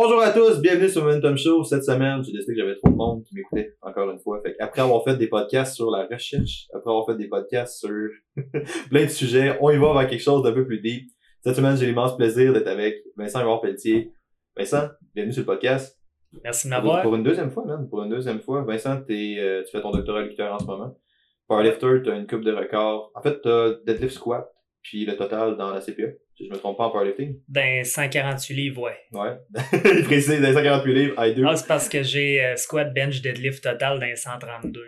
Bonjour à tous, bienvenue sur Momentum Show. Cette semaine, j'ai décidé que j'avais trop de monde qui m'écoutait, encore une fois. Fait après avoir fait des podcasts sur la recherche, après avoir fait des podcasts sur plein de sujets, on y va vers quelque chose d'un peu plus deep. Cette semaine, j'ai l'immense plaisir d'être avec Vincent Yvon Pelletier. Vincent, bienvenue sur le podcast. Merci de m'avoir. Pour une deuxième fois, man. Pour une deuxième fois. Vincent, euh, tu fais ton doctorat lutteur en ce moment. Powerlifter, t'as une coupe de records. En fait, t'as deadlift squat, puis le total dans la CPA. Je me trompe pas en powerlifting. Dans 148 livres, ouais. Ouais. Il précise, dans 148 livres, I2. Ah, c'est parce que j'ai euh, squat, bench, deadlift total dans 132.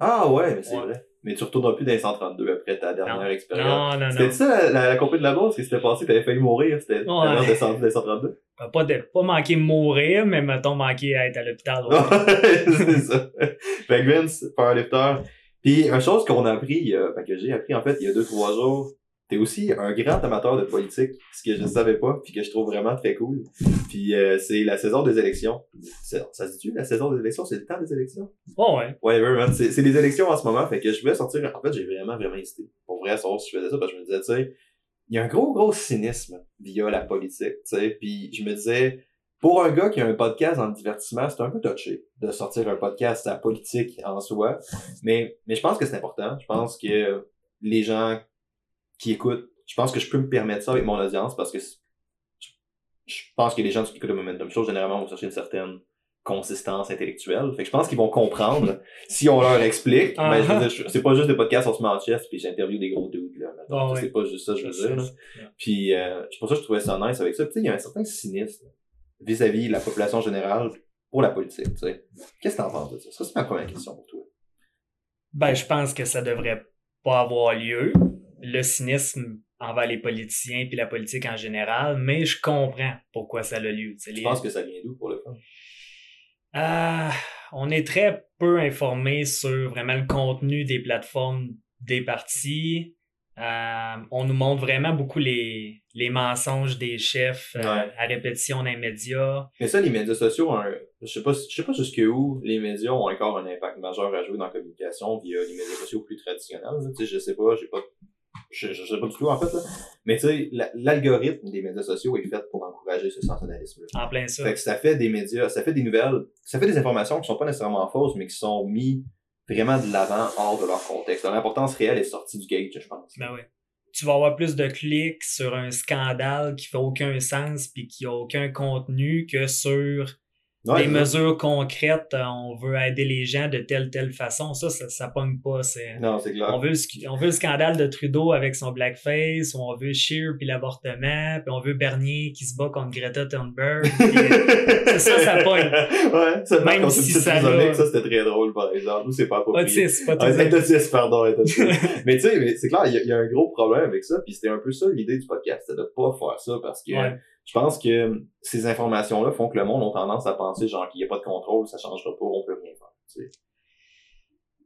Ah ouais, mais c'est Ouais. vrai. Mais tu retourneras plus dans les 132 après ta dernière Non. expérience. Non, non, C'était non. ça la, la, compagnie de la bourse qui s'était passé, t'avais failli mourir, c'était Ouais. descendu dans les 132. Euh, Pas, de, pas manquer de mourir, mais mettons manquer à être à l'hôpital. ouais. c'est ça. Fait que Vince, powerlifter. Puis une chose qu'on a appris, euh, ben, que j'ai appris en fait il y a deux, trois jours, t'es aussi un grand amateur de politique, ce que je ne savais pas, puis que je trouve vraiment très cool. Puis euh, c'est la saison des élections. Ça se dit la saison des élections, c'est le temps des élections? Oh, ouais. Whatever, man. C'est c'est les élections en ce moment, fait que je voulais sortir. En fait, j'ai vraiment, vraiment hésité. Pour vrai, savoir si je faisais ça, parce que je me disais, tu sais, il y a un gros, gros cynisme via la politique, tu sais. Puis je me disais, pour un gars qui a un podcast en divertissement, c'est un peu touché de sortir un podcast à politique en soi. Mais, mais je pense que c'est important. Je pense que les gens qui écoutent, je pense que je peux me permettre ça avec mon audience parce que je je pense que les gens qui écoutent le Momentum Show, généralement, vont chercher une certaine consistance intellectuelle. Fait que je pense qu'ils vont comprendre si on leur explique. Ah. Ben, je veux dire, je- c'est pas juste des podcasts, on se met en chest puis j'interview des gros dudes, là. ouais. C'est pas juste ça, je veux dire, sais. Puis, euh, c'est pour ça que je trouvais ça nice avec ça. Puis, tu sais, il y a un certain cynisme vis-à-vis de la population générale pour la politique, tu sais. Qu'est-ce que t'en penses de ça? Ça, c'est ma première question pour toi. Ben, je pense que ça devrait pas avoir lieu. Le cynisme envers les politiciens puis la politique en général, mais je comprends pourquoi ça a lieu. Tu sais, Je les- pense que ça vient d'où pour le fun? Ah, on est très peu informé sur vraiment le contenu des plateformes des partis. Euh, on nous montre vraiment beaucoup les, les mensonges des chefs euh, Ouais. à répétition dans les médias. Mais ça, les médias sociaux, ont un- je sais pas, je sais pas jusqu'où les médias ont encore un impact majeur à jouer dans la communication via les médias sociaux plus traditionnels. je sais pas, j'ai pas, je, je sais pas du tout en fait. Là. Mais tu sais, la- l'algorithme des médias sociaux est fait pour encourager ce sensationnalisme-là. En plein ça. Fait que ça fait des médias, ça fait des nouvelles, ça fait des informations qui sont pas nécessairement fausses, mais qui sont mis vraiment de l'avant hors de leur contexte. L'importance réelle est sortie du gauge, je pense. Ben oui. Tu vas avoir plus de clics sur un scandale qui fait aucun sens puis qui a aucun contenu que sur Ouais, des c'est mesures concrètes. euh, On veut aider les gens de telle telle façon. Ça, ça, ça pogne pas. C'est Non, c'est clair. On veut, le, sc- on veut le scandale de Trudeau avec son blackface, ou on veut Shear puis l'avortement, puis on veut Bernier qui se bat contre Greta Thunberg. euh, c'est ça, ça pogne. ouais, Même quand si c'est ça ça, c'était très drôle par exemple. Nous, c'est pas approprié. Autisme, pas Ah, Autisme, pardon, autisme. mais tu sais, mais c'est clair, il y, a- il y a un gros problème avec ça, puis c'était un peu ça l'idée du podcast, c'était de pas faire ça parce que Ouais. Je pense que ces informations-là font que le monde a tendance à penser genre qu'il n'y a pas de contrôle, ça changera pas, on peut rien faire. tu sais.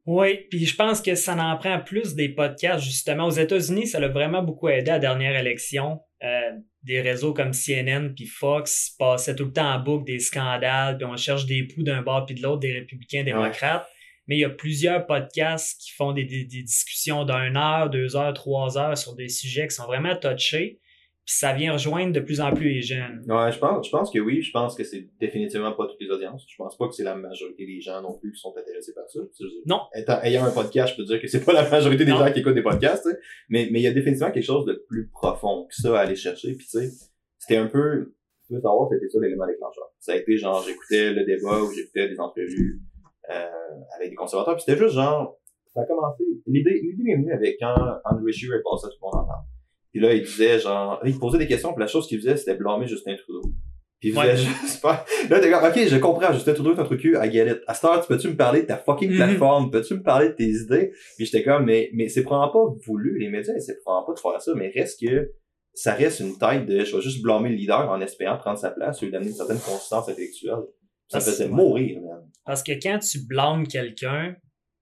Oui, puis je pense que ça en prend plus des podcasts, justement. Aux États-Unis, ça l'a vraiment beaucoup aidé à la dernière élection. Euh, des réseaux comme CNN puis Fox passaient tout le temps en boucle des scandales, puis on cherche des poux d'un bord puis de l'autre, des républicains, démocrates. Mais il y a plusieurs podcasts qui font des, des- des discussions d'une heure, deux heures, trois heures sur des sujets qui sont vraiment touchés. Puis ça vient rejoindre de plus en plus les jeunes. Ouais, je pense, je pense que oui, je pense que c'est définitivement pas toutes les audiences. Je pense pas que c'est la majorité des gens non plus qui sont intéressés par ça. Non. Étant, ayant un podcast, je peux dire que c'est pas la majorité des Non. gens qui écoutent des podcasts, tu sais. mais mais il y a définitivement quelque chose de plus profond que ça à aller chercher. Puis tu sais, c'était un peu, tu veux savoir, c'était ça l'élément déclencheur. Ça a été genre, j'écoutais le débat ou j'écoutais des entrevues euh, avec des conservateurs. Puis c'était juste genre, ça a commencé. L'idée, l'idée m'est venue avec quand Andrew Scheer est passé, tout le monde en parle. Puis là, il disait genre, il posait des questions, puis la chose qu'il faisait, c'était blâmer Justin Trudeau. Puis il faisait Ouais. juste pas. Là, t'es comme, ok, je comprends, Justin Trudeau est un truc à Galette. À cette heure, tu peux-tu me parler de ta fucking Mhm. plateforme? Peux-tu me parler de tes idées? Puis j'étais comme, mais, mais c'est probablement pas voulu, les médias, c'est probablement pas de faire ça, mais reste que ça reste une tête de, je vais juste blâmer le leader en espérant prendre sa place ou lui donner une certaine consistance intellectuelle. Ça me Ah, faisait mourir, man. Parce que quand tu blâmes quelqu'un,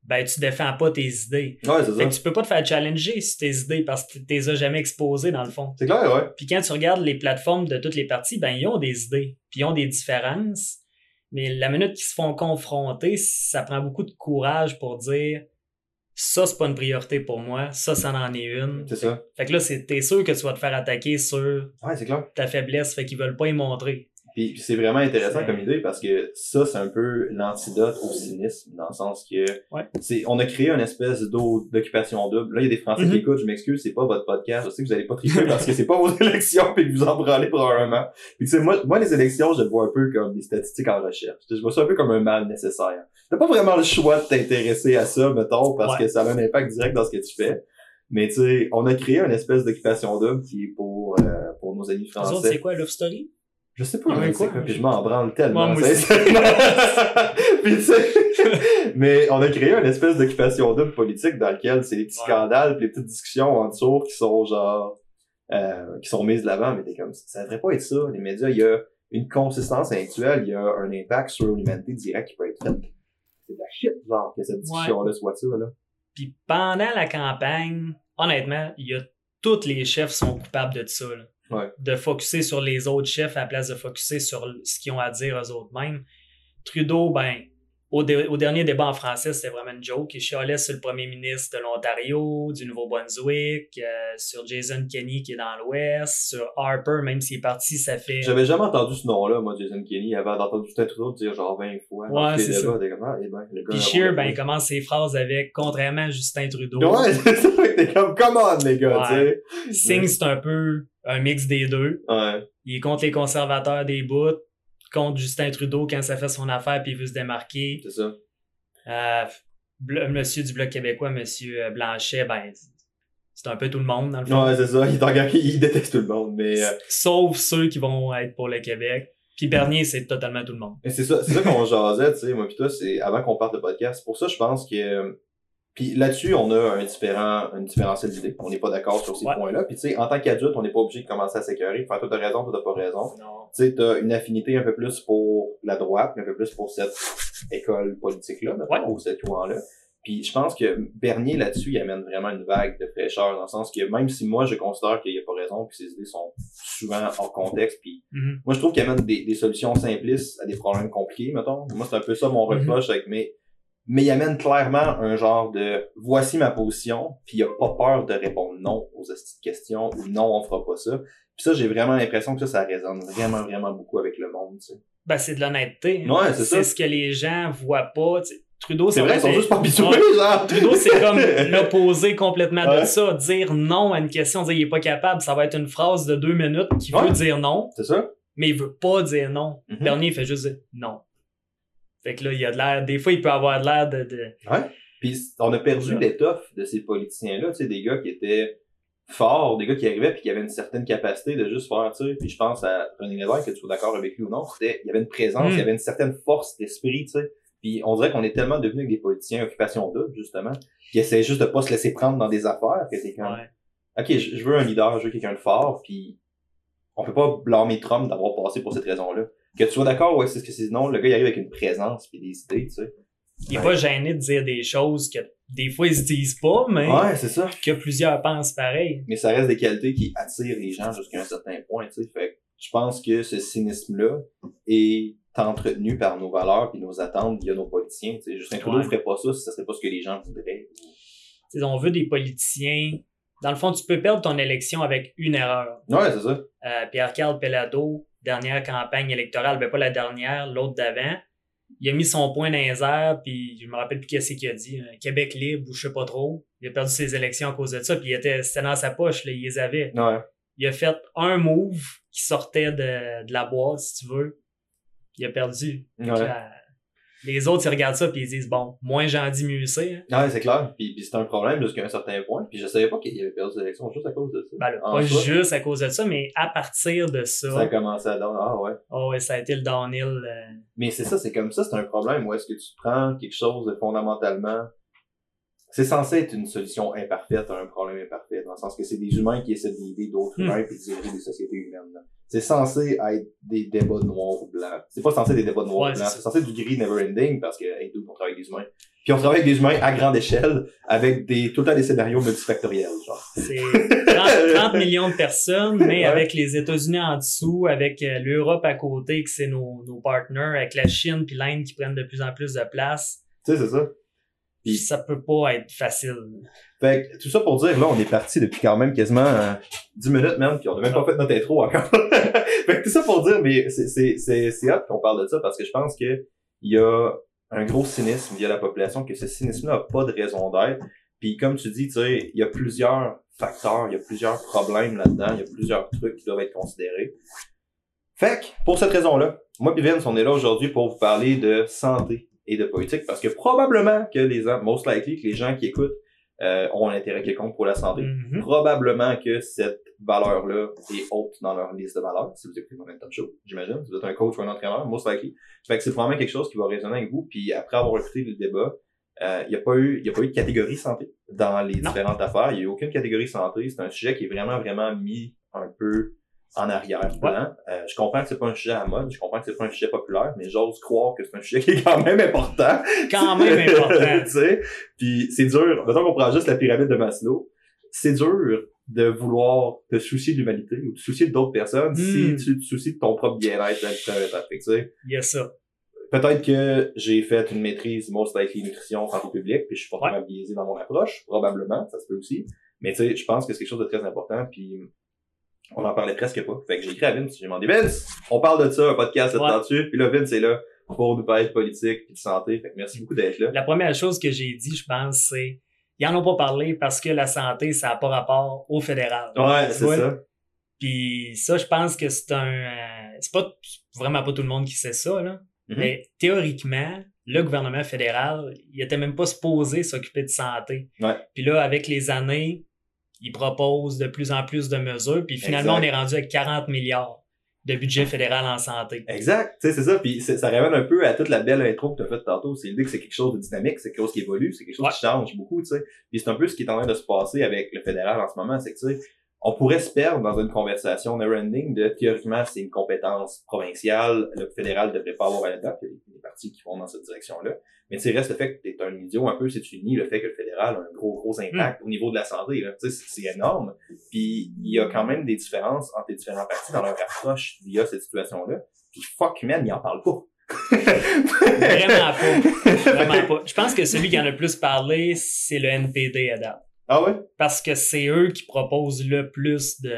ben tu défends pas tes idées. Ouais, c'est Fait que tu peux pas te faire challenger sur tes idées parce que tu les as jamais exposées dans le fond. C'est clair, ouais. Puis quand tu regardes les plateformes de toutes les parties, ben ils ont des idées, puis ils ont des différences. Mais la minute qu'ils se font confronter, ça prend beaucoup de courage pour dire ça, c'est pas une priorité pour moi. Ça, ça en est une. C'est ça. Fait que là, c'est- t'es sûr que tu vas te faire attaquer sur Ouais, c'est clair. ta faiblesse. Fait qu'ils veulent pas y montrer. Puis, c'est vraiment intéressant comme idée parce que ça, c'est un peu l'antidote au cynisme, dans le sens que Ouais. c'est, on a créé une espèce d'occupation double. Là, il y a des Français qui écoutent, je m'excuse, c'est pas votre podcast. Je sais que vous allez pas tricher parce que c'est pas vos élections puis que vous en branlez probablement. Puis tu sais, moi, moi, les élections, je le vois un peu comme des statistiques en recherche. Je vois ça un peu comme un mal nécessaire. T'as pas vraiment le choix de t'intéresser à ça, mettons, parce Ouais. que ça a un impact direct dans ce que tu fais. Mais tu sais, on a créé une espèce d'occupation double qui est pour, euh, pour nos amis français. c'est quoi, Love Story? Je sais pas, Ouais, mais quoi? quoi, puis je m'en branle tellement. Moi puis mais on a créé une espèce d'occupation double politique dans lequel c'est les petits Ouais. scandales pis les petites discussions en dessous qui sont genre, euh, qui sont mises de l'avant, mais t'es comme, ça devrait pas être ça. Les médias, il y a une consistance actuelle, il y a un impact sur l'humanité direct qui peut être fait. C'est de la shit, genre, que cette discussion-là soit ça, là. Puis pendant la campagne, honnêtement, il y a tous les chefs sont coupables de ça. là. Ouais. De focuser sur les autres chefs à la place de focuser sur ce qu'ils ont à dire eux autres mêmes. Trudeau, ben, au, dé- au dernier débat en français, c'était vraiment une joke. Il chialait sur le premier ministre de l'Ontario, du Nouveau-Brunswick, euh, sur Jason Kenney qui est dans l'Ouest, sur Harper, même s'il est parti, ça fait. J'avais jamais entendu ce nom-là, moi, Jason Kenny, avant d'entendre Justin Trudeau dire genre 20 fois. Ouais, c'est ça. débats, comme, ah, eh ben, le gars, Puis un ben, il commence ses phrases avec contrairement à Justin Trudeau. Ouais, c'est ça, t'es comme, come on, les gars, Ouais. tu Singh, c'est un peu un mix des deux. sais. Ouais. Il est contre les conservateurs des bouts, contre Justin Trudeau quand ça fait son affaire puis il veut se démarquer. C'est ça. Euh, monsieur du Bloc québécois, monsieur euh, Blanchet, ben, c'est un peu tout le monde dans le fond. Ouais, c'est ça. Il, engagé, il déteste tout le monde, mais, euh, Sauf ceux qui vont être pour le Québec. Puis Bernier, c'est totalement tout le monde. c'est ça, c'est ça qu'on jasait, tu sais, moi pis toi, c'est avant qu'on parte de podcast. Pour ça, je pense que, puis là-dessus, on a un différent, un différentiel d'idées. On n'est pas d'accord sur ces Ouais. points-là. Puis tu sais, en tant qu'adulte, on n'est pas obligé de commencer à s'écœurer. Faire toi t'as raison, toi t'as pas raison. Tu sais, t'as une affinité un peu plus pour la droite, mais un peu plus pour cette école politique-là, Ouais. ou cette courant-là. Puis je pense que Bernier, là-dessus, il amène vraiment une vague de fraîcheur, dans le sens que même si moi, je considère qu'il a pas raison, puis ses idées sont souvent hors contexte, puis Mhm. moi, je trouve qu'il amène des, des solutions simplistes à des problèmes compliqués, mettons. Moi, c'est un peu ça mon Mhm. reproche avec mes... Mais il amène clairement un genre de « voici ma position », puis il a pas peur de répondre non aux de questions ou « non, on fera pas ça ». Puis ça, j'ai vraiment l'impression que ça, ça résonne vraiment, vraiment beaucoup avec le monde, tu sais. Ben, c'est de l'honnêteté. hein. Ouais, c'est ça. C'est ce que les gens voient pas. Tu sais, Trudeau, C'est vrai, ils sont juste pas habitués, genre. Trudeau, c'est comme l'opposé complètement de Ouais. ça. Dire non à une question, dire il est pas capable, ça va être une phrase de deux minutes qui veut dire non, C'est ça? mais il veut pas dire non. Mhm. Bernier, il fait juste dire non. Fait que là, il y a de l'air, des fois, il peut avoir de l'air de, de- Ouais. Puis on a perdu l'étoffe de ces politiciens-là, tu sais, des gars qui étaient forts, des gars qui arrivaient puis qui avaient une certaine capacité de juste faire, tu sais, puis je pense à René Lévesque, que tu sois d'accord avec lui ou non, c'était, il y avait une présence, Mm. il y avait une certaine force d'esprit, tu sais. Puis on dirait qu'on est tellement devenu des politiciens occupation double, justement, qui essaient juste de pas se laisser prendre dans des affaires, que c'est comme, Ouais. ok, je, je veux un leader, je veux quelqu'un de fort, puis on peut pas blâmer Trump d'avoir passé pour cette raison-là. Que tu sois d'accord, ouais, c'est ce que c'est, non, le gars il arrive avec une présence puis des idées, tu sais. Il est Ouais. pas gêné de dire des choses que des fois ils se disent pas, mais Ouais, c'est ça. que plusieurs pensent pareil. mais ça reste des qualités qui attirent les gens jusqu'à un certain point, tu sais. Fait que je pense que ce cynisme-là est entretenu par nos valeurs et nos attentes via nos politiciens, tu sais. Justin Trudeau Ouais. ferait pas ça si ça serait pas ce que les gens voudraient. On veut des politiciens. Dans le fond, tu peux perdre ton élection avec une erreur. Ouais, c'est ça. Euh, Pierre-Carl Pellado, dernière campagne électorale, ben pas la dernière, l'autre d'avant, il a mis son point dans les airs, puis je me rappelle plus qu'est-ce qu'il a dit, euh, Québec libre ou je sais pas trop. Il a perdu ses élections à cause de ça, puis il était, c'était dans sa poche, là, il les avait. Ouais. Il a fait un move qui sortait de, de la boîte, si tu veux. Il a perdu. Ouais. Les autres, ils regardent ça, puis ils disent, bon, moins j'en dis, mieux c'est. hein. Ouais, c'est clair. Puis, puis c'est un problème jusqu'à un certain point. Puis je savais pas qu'il avait perdu l'élection juste à cause de ça. Ben, là, pas soi, juste à cause de ça, mais à partir de ça, Ça a commencé à donner. Ah ouais. oh, ouais, ça a été le downhill. euh, Mais c'est ça, c'est comme ça, c'est un problème. Où est-ce que tu prends quelque chose de fondamentalement. C'est censé être une solution imparfaite à un problème imparfait, dans le sens que c'est des humains qui essaient de l'idée d'autres Hmm. humains puis de diriger des sociétés humaines. C'est censé être des débats de noir ou blanc. C'est pas censé être des débats de noir Ouais, ou blanc. c'est censé être du gris never ending parce que, hey, dude, on travaille avec des humains. Puis on travaille avec des humains à grande échelle avec des, tout le temps des scénarios multifactoriels, genre. C'est 30, 30 millions de personnes, mais Ouais. avec les États-Unis en dessous, avec euh, l'Europe à côté, que c'est nos, nos partners, avec la Chine puis l'Inde qui prennent de plus en plus de place. Tu sais, c'est ça. Puis ça peut pas être facile. Fait que, tout ça pour dire, là, on est parti depuis quand même quasiment euh, 10 minutes, même, puis on a même pas fait notre intro encore. fait que tout ça pour dire, mais c'est hot qu'on parle de ça parce que je pense que il y a un gros cynisme via la population, que ce cynisme-là n'a pas de raison d'être. Puis comme tu dis, tu sais, il y a plusieurs facteurs, il y a plusieurs problèmes là-dedans, il y a plusieurs trucs qui doivent être considérés. Fait que, pour cette raison-là, moi et Vince, on est là aujourd'hui pour vous parler de santé et de politique, parce que probablement que les gens, most likely, que les gens qui écoutent euh, ont un intérêt quelconque pour la santé. Mhm. Probablement que cette valeur-là est haute dans leur liste de valeurs, si vous écoutez Momentum Show, j'imagine. Si vous êtes un coach ou un entraîneur, most likely. Fait que c'est probablement quelque chose qui va résonner avec vous, puis après avoir écouté le débat, euh, il n'y a pas eu, il y a pas eu de catégorie santé dans les Non. différentes affaires. Il n'y a eu aucune catégorie santé. C'est un sujet qui est vraiment, vraiment mis un peu en arrière-plan. Euh, je comprends que c'est pas un sujet à la mode, je comprends que c'est pas un sujet populaire, mais j'ose croire que c'est un sujet qui est quand même important. Quand même important. tu sais, puis c'est dur. Mettons qu'on prend juste la pyramide de Maslow. C'est dur de vouloir te soucier de l'humanité ou te soucier d'autres personnes si Hmm. tu te soucies de ton propre bien-être. tu sais, Il y a ça. Peut-être que j'ai fait une maîtrise most likely nutrition santé publique, puis je suis fortement biaisé dans mon approche, probablement, ça se peut aussi. Mais tu sais, je pense que c'est quelque chose de très important, puis on en parlait presque pas. Fait que j'ai écrit à Vince, j'ai demandé Vince, on parle de ça, un podcast Ouais. là-dessus, puis là Vince est là pour nous parler de politique et de santé. Fait que merci beaucoup d'être là. La première chose que j'ai dit, je pense, c'est ils en ont pas parlé parce que la santé, ça n'a pas rapport au fédéral. Ouais, c'est ça. Puis ça, je pense que c'est un... euh, c'est pas vraiment pas tout le monde qui sait ça, là. Mhm. Mais théoriquement, le gouvernement fédéral, il était même pas supposé s'occuper de santé. Ouais. Puis là, avec les années, il propose de plus en plus de mesures. Puis finalement, Exact. on est rendu à 40 milliards de budget fédéral en santé. Exact, tu sais, c'est ça. Puis ça ramène un peu à toute la belle intro que tu as faite tantôt. C'est l'idée que c'est quelque chose de dynamique, c'est quelque chose qui évolue, c'est quelque chose Ouais. qui change beaucoup, tu sais. Puis c'est un peu ce qui est en train de se passer avec le fédéral en ce moment, c'est que, tu sais, on pourrait se perdre dans une conversation never-ending de théoriquement c'est une compétence provinciale, le fédéral devrait pas avoir à puis il y a des partis qui vont dans cette direction-là. Mais tu reste le fait que t'es un idiot un peu si tu le fait que le fédéral a un gros, gros impact au niveau de la santé, là. Tu sais, c'est c'est énorme. Puis il y a quand même des différences entre les différents partis dans leur approche via cette situation-là. Puis fuck man, il en parle pas. Vraiment pas. Vraiment pas. Je pense que celui qui en a le plus parlé, c'est le NPD à date. Ah ouais? Parce que c'est eux qui proposent le plus de...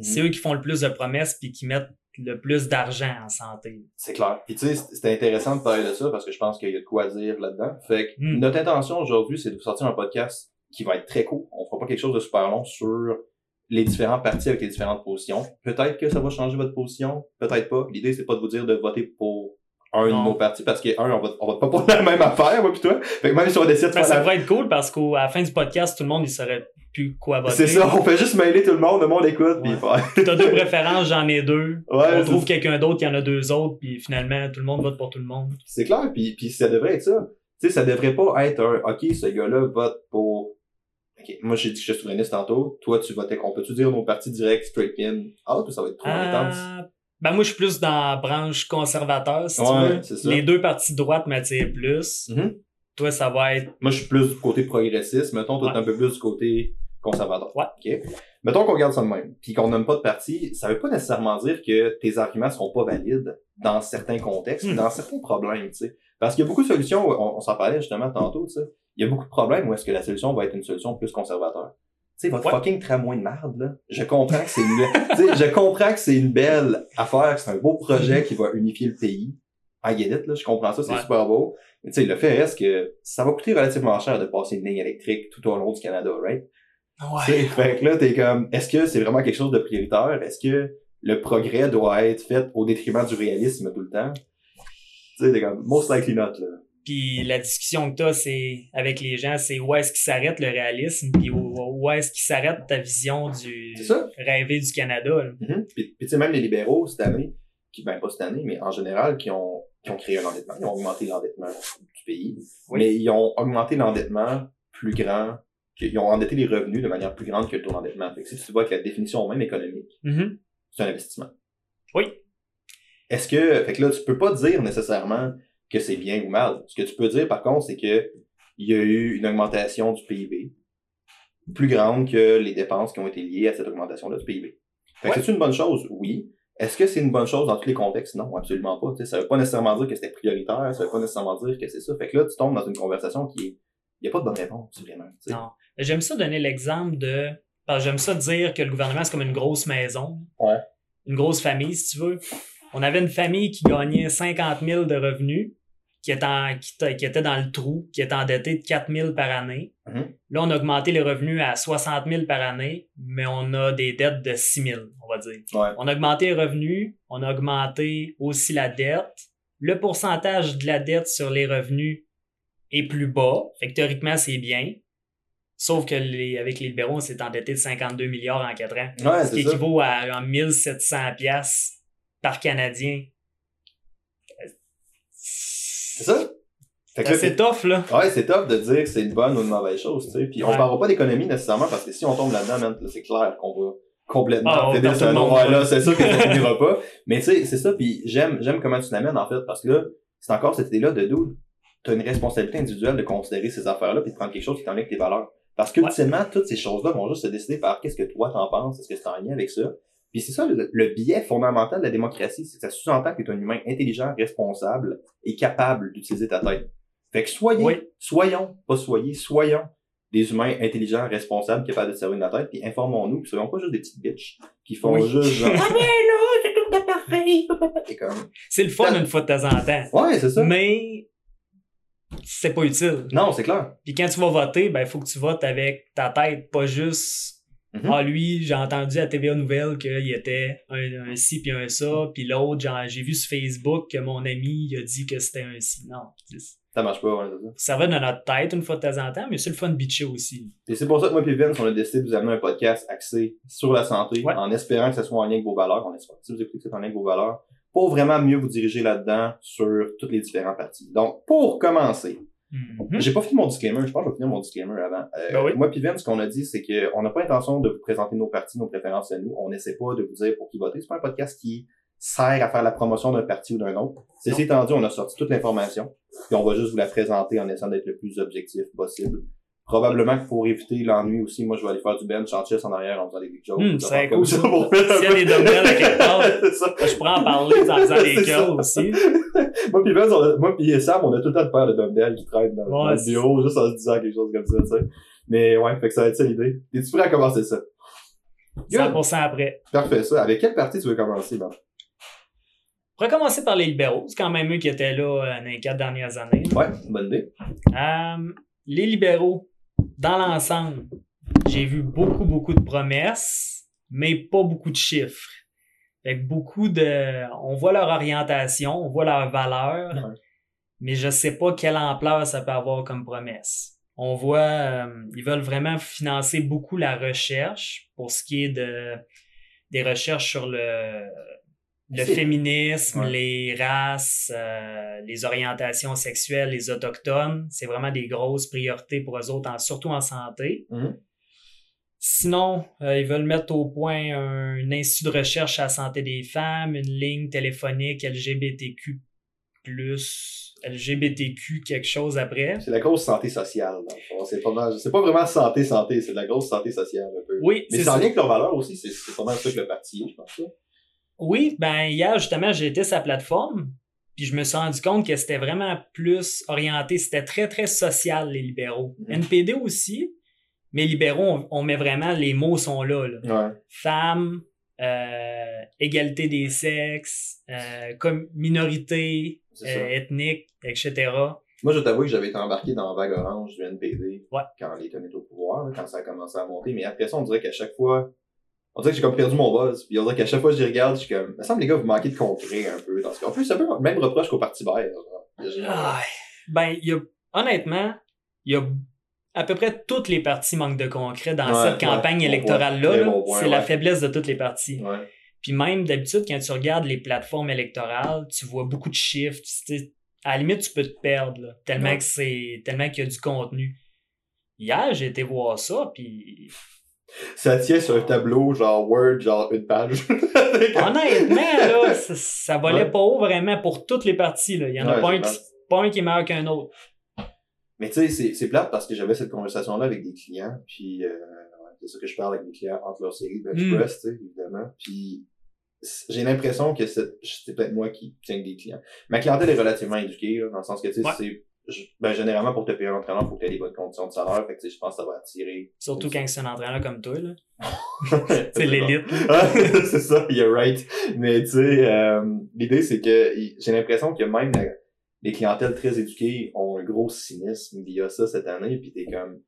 C'est eux qui font le plus de promesses puis qui mettent le plus d'argent en santé. C'est clair. Puis tu sais, c'était intéressant de parler de ça parce que je pense qu'il y a de quoi dire là-dedans. Fait que Mm. notre intention aujourd'hui, c'est de vous sortir un podcast qui va être très court. On fera pas quelque chose de super long sur les différents partis avec les différentes positions. Peut-être que ça va changer votre position, peut-être pas. L'idée, c'est pas de vous dire de voter pour un de nos partis parce que un, on va, on va pas pour la même affaire, moi pis toi. Fait que même si on décide de Ben, faire ça la pourrait être cool parce qu'à la fin du podcast, tout le monde, il saurait plus quoi voter. C'est ça, on fait juste mailer tout le monde, le monde écoute, Ouais. faire. T'as deux préférences, j'en ai deux. Ouais, on trouve quelqu'un d'autre qui en a deux autres, puis finalement, tout le monde vote pour tout le monde. C'est clair, puis, puis ça devrait être ça. Tu sais, ça devrait pas être un OK, ce gars-là vote pour. OK, moi j'ai dit que je suis souverainiste tantôt. Toi, tu votais. On peut-tu dire nos partis directs, straight in? Ah, ça va être trop intense. Ben moi, je suis plus dans la branche conservateur, si Ouais, tu veux. ça. Les deux parties droites m'attirent plus. Mhm. Toi, ça va être... Moi, je suis plus du côté progressiste. Mettons, toi, t'es un peu plus du côté conservateur. Ouais. OK. Mettons qu'on regarde ça de même, puis qu'on nomme pas de parti, ça veut pas nécessairement dire que tes arguments seront pas valides dans certains contextes, Hmm. dans certains problèmes, tu sais. Parce qu'il y a beaucoup de solutions, on, on s'en parlait justement tantôt, tu sais. Il y a beaucoup de problèmes où est-ce que la solution va être une solution plus conservateur. Sais, votre Ouais. fucking tramway de merde, là. Je comprends que c'est une, je comprends que c'est une belle affaire, que c'est un beau projet qui va unifier le pays. I get it, là. Je comprends ça, c'est Ouais. super beau. Mais tu sais, le fait reste que ça va coûter relativement cher de passer une ligne électrique tout au long du Canada, right? Tu sais, Fait que là, t'es comme, est-ce que c'est vraiment quelque chose de prioritaire? Est-ce que le progrès doit être fait au détriment du réalisme tout le temps? Tu sais, t'es comme, most likely not, là. Puis la discussion que t'as, c'est avec les gens, c'est où est-ce qu'il s'arrête le réalisme, puis où, où est-ce qu'il s'arrête ta vision du rêvé du Canada. Mhm. Puis, tu sais, même les libéraux, cette année, qui, ben pas cette année, mais en général, qui ont, qui ont créé un endettement, ils ont augmenté l'endettement du pays. Oui. Mais ils ont augmenté l'endettement plus grand, ils ont endetté les revenus de manière plus grande que le taux d'endettement. Fait que si tu vois que la définition même économique, Mhm. c'est un investissement. Oui. Est-ce que, fait que là, tu peux pas dire nécessairement que c'est bien ou mal. Ce que tu peux dire, par contre, c'est que il y a eu une augmentation du PIB plus grande que les dépenses qui ont été liées à cette augmentation-là du PIB. Fait que c'est une bonne chose? Oui. Est-ce que c'est une bonne chose dans tous les contextes? Non, absolument pas. Tu sais, ça veut pas nécessairement dire que c'était prioritaire, ça veut pas nécessairement dire que c'est ça. Fait que là, tu tombes dans une conversation qui est il n'y a pas de bonne réponse, vraiment. Non. J'aime ça donner l'exemple de. J'aime ça dire que le gouvernement, c'est comme une grosse maison. Ouais. Une grosse famille, si tu veux. On avait une famille qui gagnait 50 000 de revenus, qui en- qui, était- qui était dans le trou, qui était endetté de 4 000 par année. Mhm. Là, on a augmenté les revenus à 60 000 par année, mais on a des dettes de 6 000, on va dire. Ouais. On a augmenté les revenus, on a augmenté aussi la dette. Le pourcentage de la dette sur les revenus est plus bas. Fait que théoriquement, c'est bien. Sauf que les, avec les libéraux, on s'est endetté de 52 milliards en 4 ans. Ouais, Ce qui ça. équivaut à genre, 1700 piastres par Canadien. C'est ça? C'est tough, là. Ouais, c'est top de dire que c'est une bonne ou une mauvaise chose, tu sais. Puis on Ouais. parlera pas d'économie nécessairement parce que si on tombe là-dedans, c'est clair qu'on va complètement Ah, on endroit là, c'est sûr que ça finira pas. Mais tu sais, c'est ça, puis j'aime, j'aime comment tu l'amènes en fait, parce que là, c'est encore cette idée-là de d'où t'as une responsabilité individuelle de considérer ces affaires-là puis de prendre quelque chose qui t'en avec tes valeurs. Parce que Ouais. toutes ces choses-là vont juste se décider par qu'est-ce que toi t'en penses, est-ce que c'est en lien avec ça? Puis c'est ça le, le biais fondamental de la démocratie, c'est que ça sous-entend que tu es un humain intelligent, responsable et capable d'utiliser ta tête. Fait que soyez, Oui. soyons, pas soyez, soyons des humains intelligents, responsables, capables de servir de la tête, puis informons-nous, puis soyons pas juste des petites bitches qui font Oui. juste genre, ah ben là, c'est tout et comme, C'est le fun une fois de temps en temps. ouais, c'est ça. Mais c'est pas utile. Non, c'est clair. Puis quand tu vas voter, ben il faut que tu votes avec ta tête, pas juste Mhm. Ah lui, j'ai entendu à TVA Nouvelle qu'il était un, un ci puis un ça, puis l'autre, j'ai vu sur Facebook que mon ami il a dit que c'était un ci. Non. Ça marche pas, ouais, ça. Ça va dans notre tête une fois de temps en temps, mais c'est le fun de bitcher aussi. Et c'est pour ça que moi et Vince, on a décidé de vous amener un podcast axé sur la santé, Ouais. en espérant que ça soit en lien avec vos valeurs. On espère que si vous écoutez que c'est en lien avec vos valeurs, pour vraiment mieux vous diriger là-dedans sur toutes les différentes parties. Donc, pour commencer, Mhm. J'ai pas fini mon disclaimer, je pense que je vais finir mon disclaimer avant. Euh, Ben oui. Moi Vince, ce qu'on a dit, c'est qu'on n'a pas intention de vous présenter nos partis, nos préférences à nous. On n'essaie pas de vous dire pour qui voter. C'est pas un podcast qui sert à faire la promotion d'un parti ou d'un autre. Ceci étant dit, on a sorti toute l'information, puis on va juste vous la présenter en essayant d'être le plus objectif possible. Probablement qu'il faut éviter l'ennui aussi. Moi, je vais aller faire du bench en chest en arrière en faisant des big jokes. Des c'est cool, ça pour faire S'il y a peu- des dumbbells à quelque part. Je pourrais en parler en faisant des curls aussi. moi puis a- moi puis Sam, on a tout le temps de paires de dumbbells qui traînent dans, dans Ouais, le bureau, juste en se disant quelque chose comme ça, tu sais. Mais ouais, fait que ça va être ça l'idée. Es-tu prêt à commencer ça? Good. 100% après. Parfait, ça. Avec quelle partie tu veux commencer, ben? On pourrait commencer par les libéraux. C'est quand même eux qui étaient là euh, dans les quatre dernières années. Ouais, bonne idée. Euh, les libéraux, dans l'ensemble, j'ai vu beaucoup, beaucoup de promesses, mais pas beaucoup de chiffres. Fait que beaucoup de. On voit leur orientation, on voit leurs valeurs, Ouais. mais je sais pas quelle ampleur ça peut avoir comme promesse. On voit, euh, ils veulent vraiment financer beaucoup la recherche pour ce qui est de des recherches sur le, le féminisme, Ouais. les races, euh, les orientations sexuelles, les autochtones. C'est vraiment des grosses priorités pour eux autres, en- surtout en santé. Mhm. Sinon, euh, ils veulent mettre au point un institut de recherche à la santé des femmes, une ligne téléphonique LGBTQ+, LGBTQ quelque chose après. C'est la grosse santé sociale, dans le fond. C'est pas mal, pas vraiment santé, santé, c'est de la grosse santé sociale, un peu. Oui, Mais c'est en lien avec leurs valeurs aussi, c'est, pas mal ça que le parti je pense. ça. Oui, ben hier justement, j'ai été la plateforme, puis je me suis rendu compte que c'était vraiment plus orienté, c'était très très social les libéraux. Mhm. NPD aussi, mais libéraux, on, on met vraiment les mots sont là. là. Ouais. Femmes, euh, égalité des sexes, euh, comme minorité euh, ethnique, etc. Moi, je t'avoue que j'avais été embarqué dans la vague orange du NPD Ouais. quand les était au pouvoir, là, quand ça a commencé à monter. Mais après ça, on dirait qu'à chaque fois, on dirait que j'ai comme perdu mon buzz. Puis on dirait qu'à chaque fois que je les regarde, je suis comme, il me semble les gars, vous manquez de concret un peu. Dans ce cas. En plus, c'est un peu le même reproche qu'au Parti vert. Ah, ben, il y a, honnêtement, il y a à peu près toutes les parties manquent de concret dans Ouais, cette campagne ouais, électorale-là. bon c'est la faiblesse de toutes les parties. Puis même d'habitude, quand tu regardes les plateformes électorales, tu vois beaucoup de chiffres. Tu sais, à la limite, tu peux te perdre, là, tellement Ouais. que c'est tellement qu'il y a du contenu. Hier, j'ai été voir ça, puis Ça tient sur un tableau, genre Word, genre une page. honnêtement, là, ça, ça volait Ouais. pas haut vraiment pour toutes les parties. Là. Il y en a pas, un qui, pas un qui est meilleur qu'un autre. Mais tu sais, c'est, plate parce que j'avais cette conversation-là avec des clients, puis euh, c'est ça que je parle avec mes clients entre leur série Bench Mm. Press, tu sais, évidemment. Puis j'ai l'impression que c'est, peut-être moi qui tiens avec des clients. Ma clientèle est relativement éduquée, là, dans le sens que tu sais, Ouais. c'est je- ben, généralement, pour te payer un entraîneur, faut que tu aies des bonnes conditions de salaire. Fait que, je pense que ça va attirer. Surtout quand c'est un entraîneur comme toi, là. c'est l'élite. Ah, c'est ça, you're right. Mais tu sais, euh, l'idée c'est que j'ai l'impression que même la- les clientèles très éduquées ont un gros cynisme via ça cette année, puis t'es comme...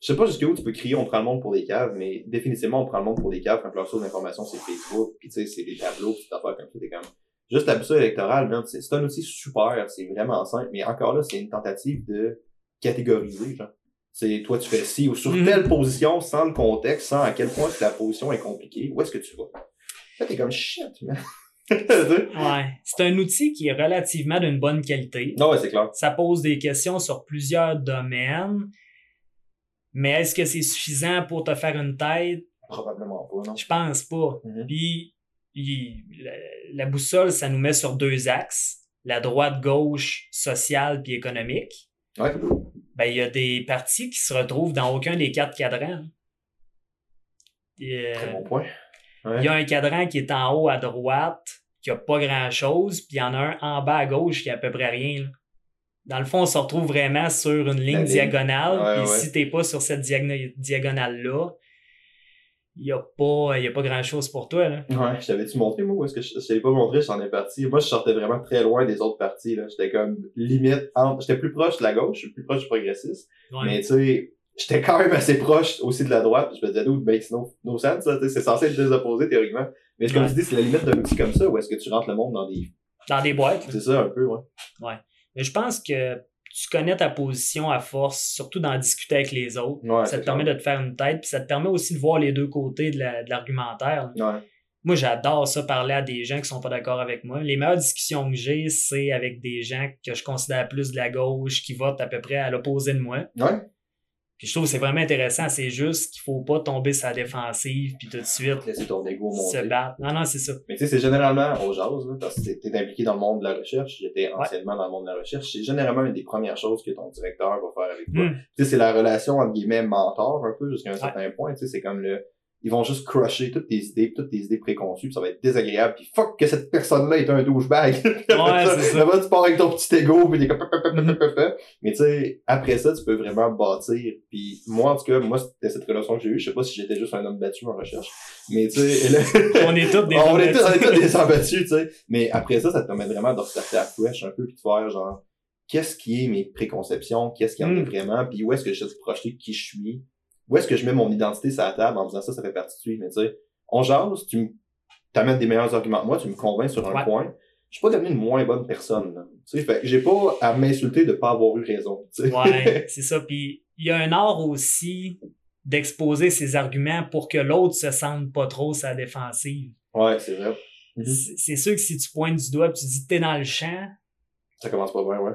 Je sais pas jusqu'où tu peux crier on prend le monde pour des caves, mais définitivement on prend le monde pour des caves quand leur source d'information c'est Facebook, puis tu sais, c'est des tableaux, cette affaire comme ça, t'es comme... Juste la boussole électorale, c'est un outil super, c'est vraiment simple, mais encore là, c'est une tentative de catégoriser, genre. C'est toi tu fais ci ou sur Mhm. telle position sans le contexte, sans à quel point ta position est compliquée, où est-ce que tu vas? Là, t'es comme shit, man. Ouais. C'est un outil qui est relativement d'une bonne qualité. non, ouais, c'est clair. Ça pose des questions sur plusieurs domaines. Mais est-ce que c'est suffisant pour te faire une tête? Probablement pas, non. Je pense pas. Mhm. Puis, il- la, la boussole, ça nous met sur deux axes. La droite-gauche sociale puis économique. Ouais. Ben, il y a des partis qui se retrouvent dans aucun des quatre cadrans. Et, euh, Très bon point. Ouais. Il y a un cadran qui est en haut à droite, qui a pas grand chose, puis il y en a un en bas à gauche qui a à peu près rien. là. Dans le fond, on se retrouve vraiment sur une ligne ligne. diagonale, Ouais, puis ouais. si t'es pas sur cette diagonale-là, il y a pas, y a pas grand chose pour toi, là. Ouais, je t'avais-tu montré, moi, ou est-ce que je, je t'avais pas montré, j'en ai parti? Moi, je sortais vraiment très loin des autres partis, là. J'étais comme, limite, entre, j'étais plus proche de la gauche, je suis plus proche du progressiste. Ouais. Mais, tu sais, j'étais quand même assez proche aussi de la droite, je me disais, dude, makes no, no sense, c'est censé être des opposés, théoriquement. Mais comme Ouais. tu dis, c'est la limite d'un outil comme ça, où est-ce que tu rentres le monde dans des, Dans des boîtes. c'est ça, un peu, ouais. Mais je pense que tu connais ta position à force, surtout d'en discuter avec les autres. Ouais, ça te permet de te faire une tête, puis ça te permet aussi de voir les deux côtés de la- de l'argumentaire. Ouais. Moi, j'adore ça, parler à des gens qui sont pas d'accord avec moi. Les meilleures discussions que j'ai, c'est avec des gens que je considère plus de la gauche, qui votent à peu près à l'opposé de moi. Ouais. Puis je trouve que c'est vraiment intéressant. C'est juste qu'il faut pas tomber la défensive, puis tout de suite Laisser ton ego se monter. battre. Non, non, c'est ça. Mais tu sais, c'est généralement au jazz, là, parce que t'es impliqué dans le monde de la recherche. J'étais anciennement dans le monde de la recherche. C'est généralement une des premières choses que ton directeur va faire avec toi. Hmm. Tu sais, c'est la relation, entre guillemets, mentor, un peu, jusqu'à un Ouais. certain point. Tu sais, c'est comme le, ils vont juste crusher toutes tes idées, toutes tes idées préconçues, puis ça va être désagréable, puis fuck que cette personne-là est un douchebag. Ouais, ça. Là-bas, tu pars avec ton petit ego, puis t'es comme... pa. Mais tu sais, après ça, tu peux vraiment bâtir. Puis moi, en tout cas, moi, c'était cette relation que j'ai eue. Je sais pas si j'étais juste un homme battu en recherche. Mais tu sais, là- On est tous des on hommes est tous, on est là-dessus. tous des sans battus, tu sais. Mais après ça, ça te permet vraiment de restarter à fresh un peu, puis de faire genre, qu'est-ce qui est mes préconceptions, qu'est-ce qui en Mm. est vraiment, puis où est-ce que je suis projeté qui je suis, où est-ce que je mets mon identité sur la table en disant ça, ça fait partie de lui? Mais tu sais, on jase, tu t'amènes des meilleurs arguments que moi, tu me convaincs sur un Ouais. point. Je suis pas devenu une moins bonne personne. Tu sais, fait j'ai pas à m'insulter de pas avoir eu raison, tu sais. Ouais, c'est ça. Puis il y a un art aussi d'exposer ses arguments pour que l'autre se sente pas trop sa défensive. Ouais, c'est vrai. C'est c'est sûr que si tu pointes du doigt et tu dis t'es dans le champ, Ça commence pas bien, ouais.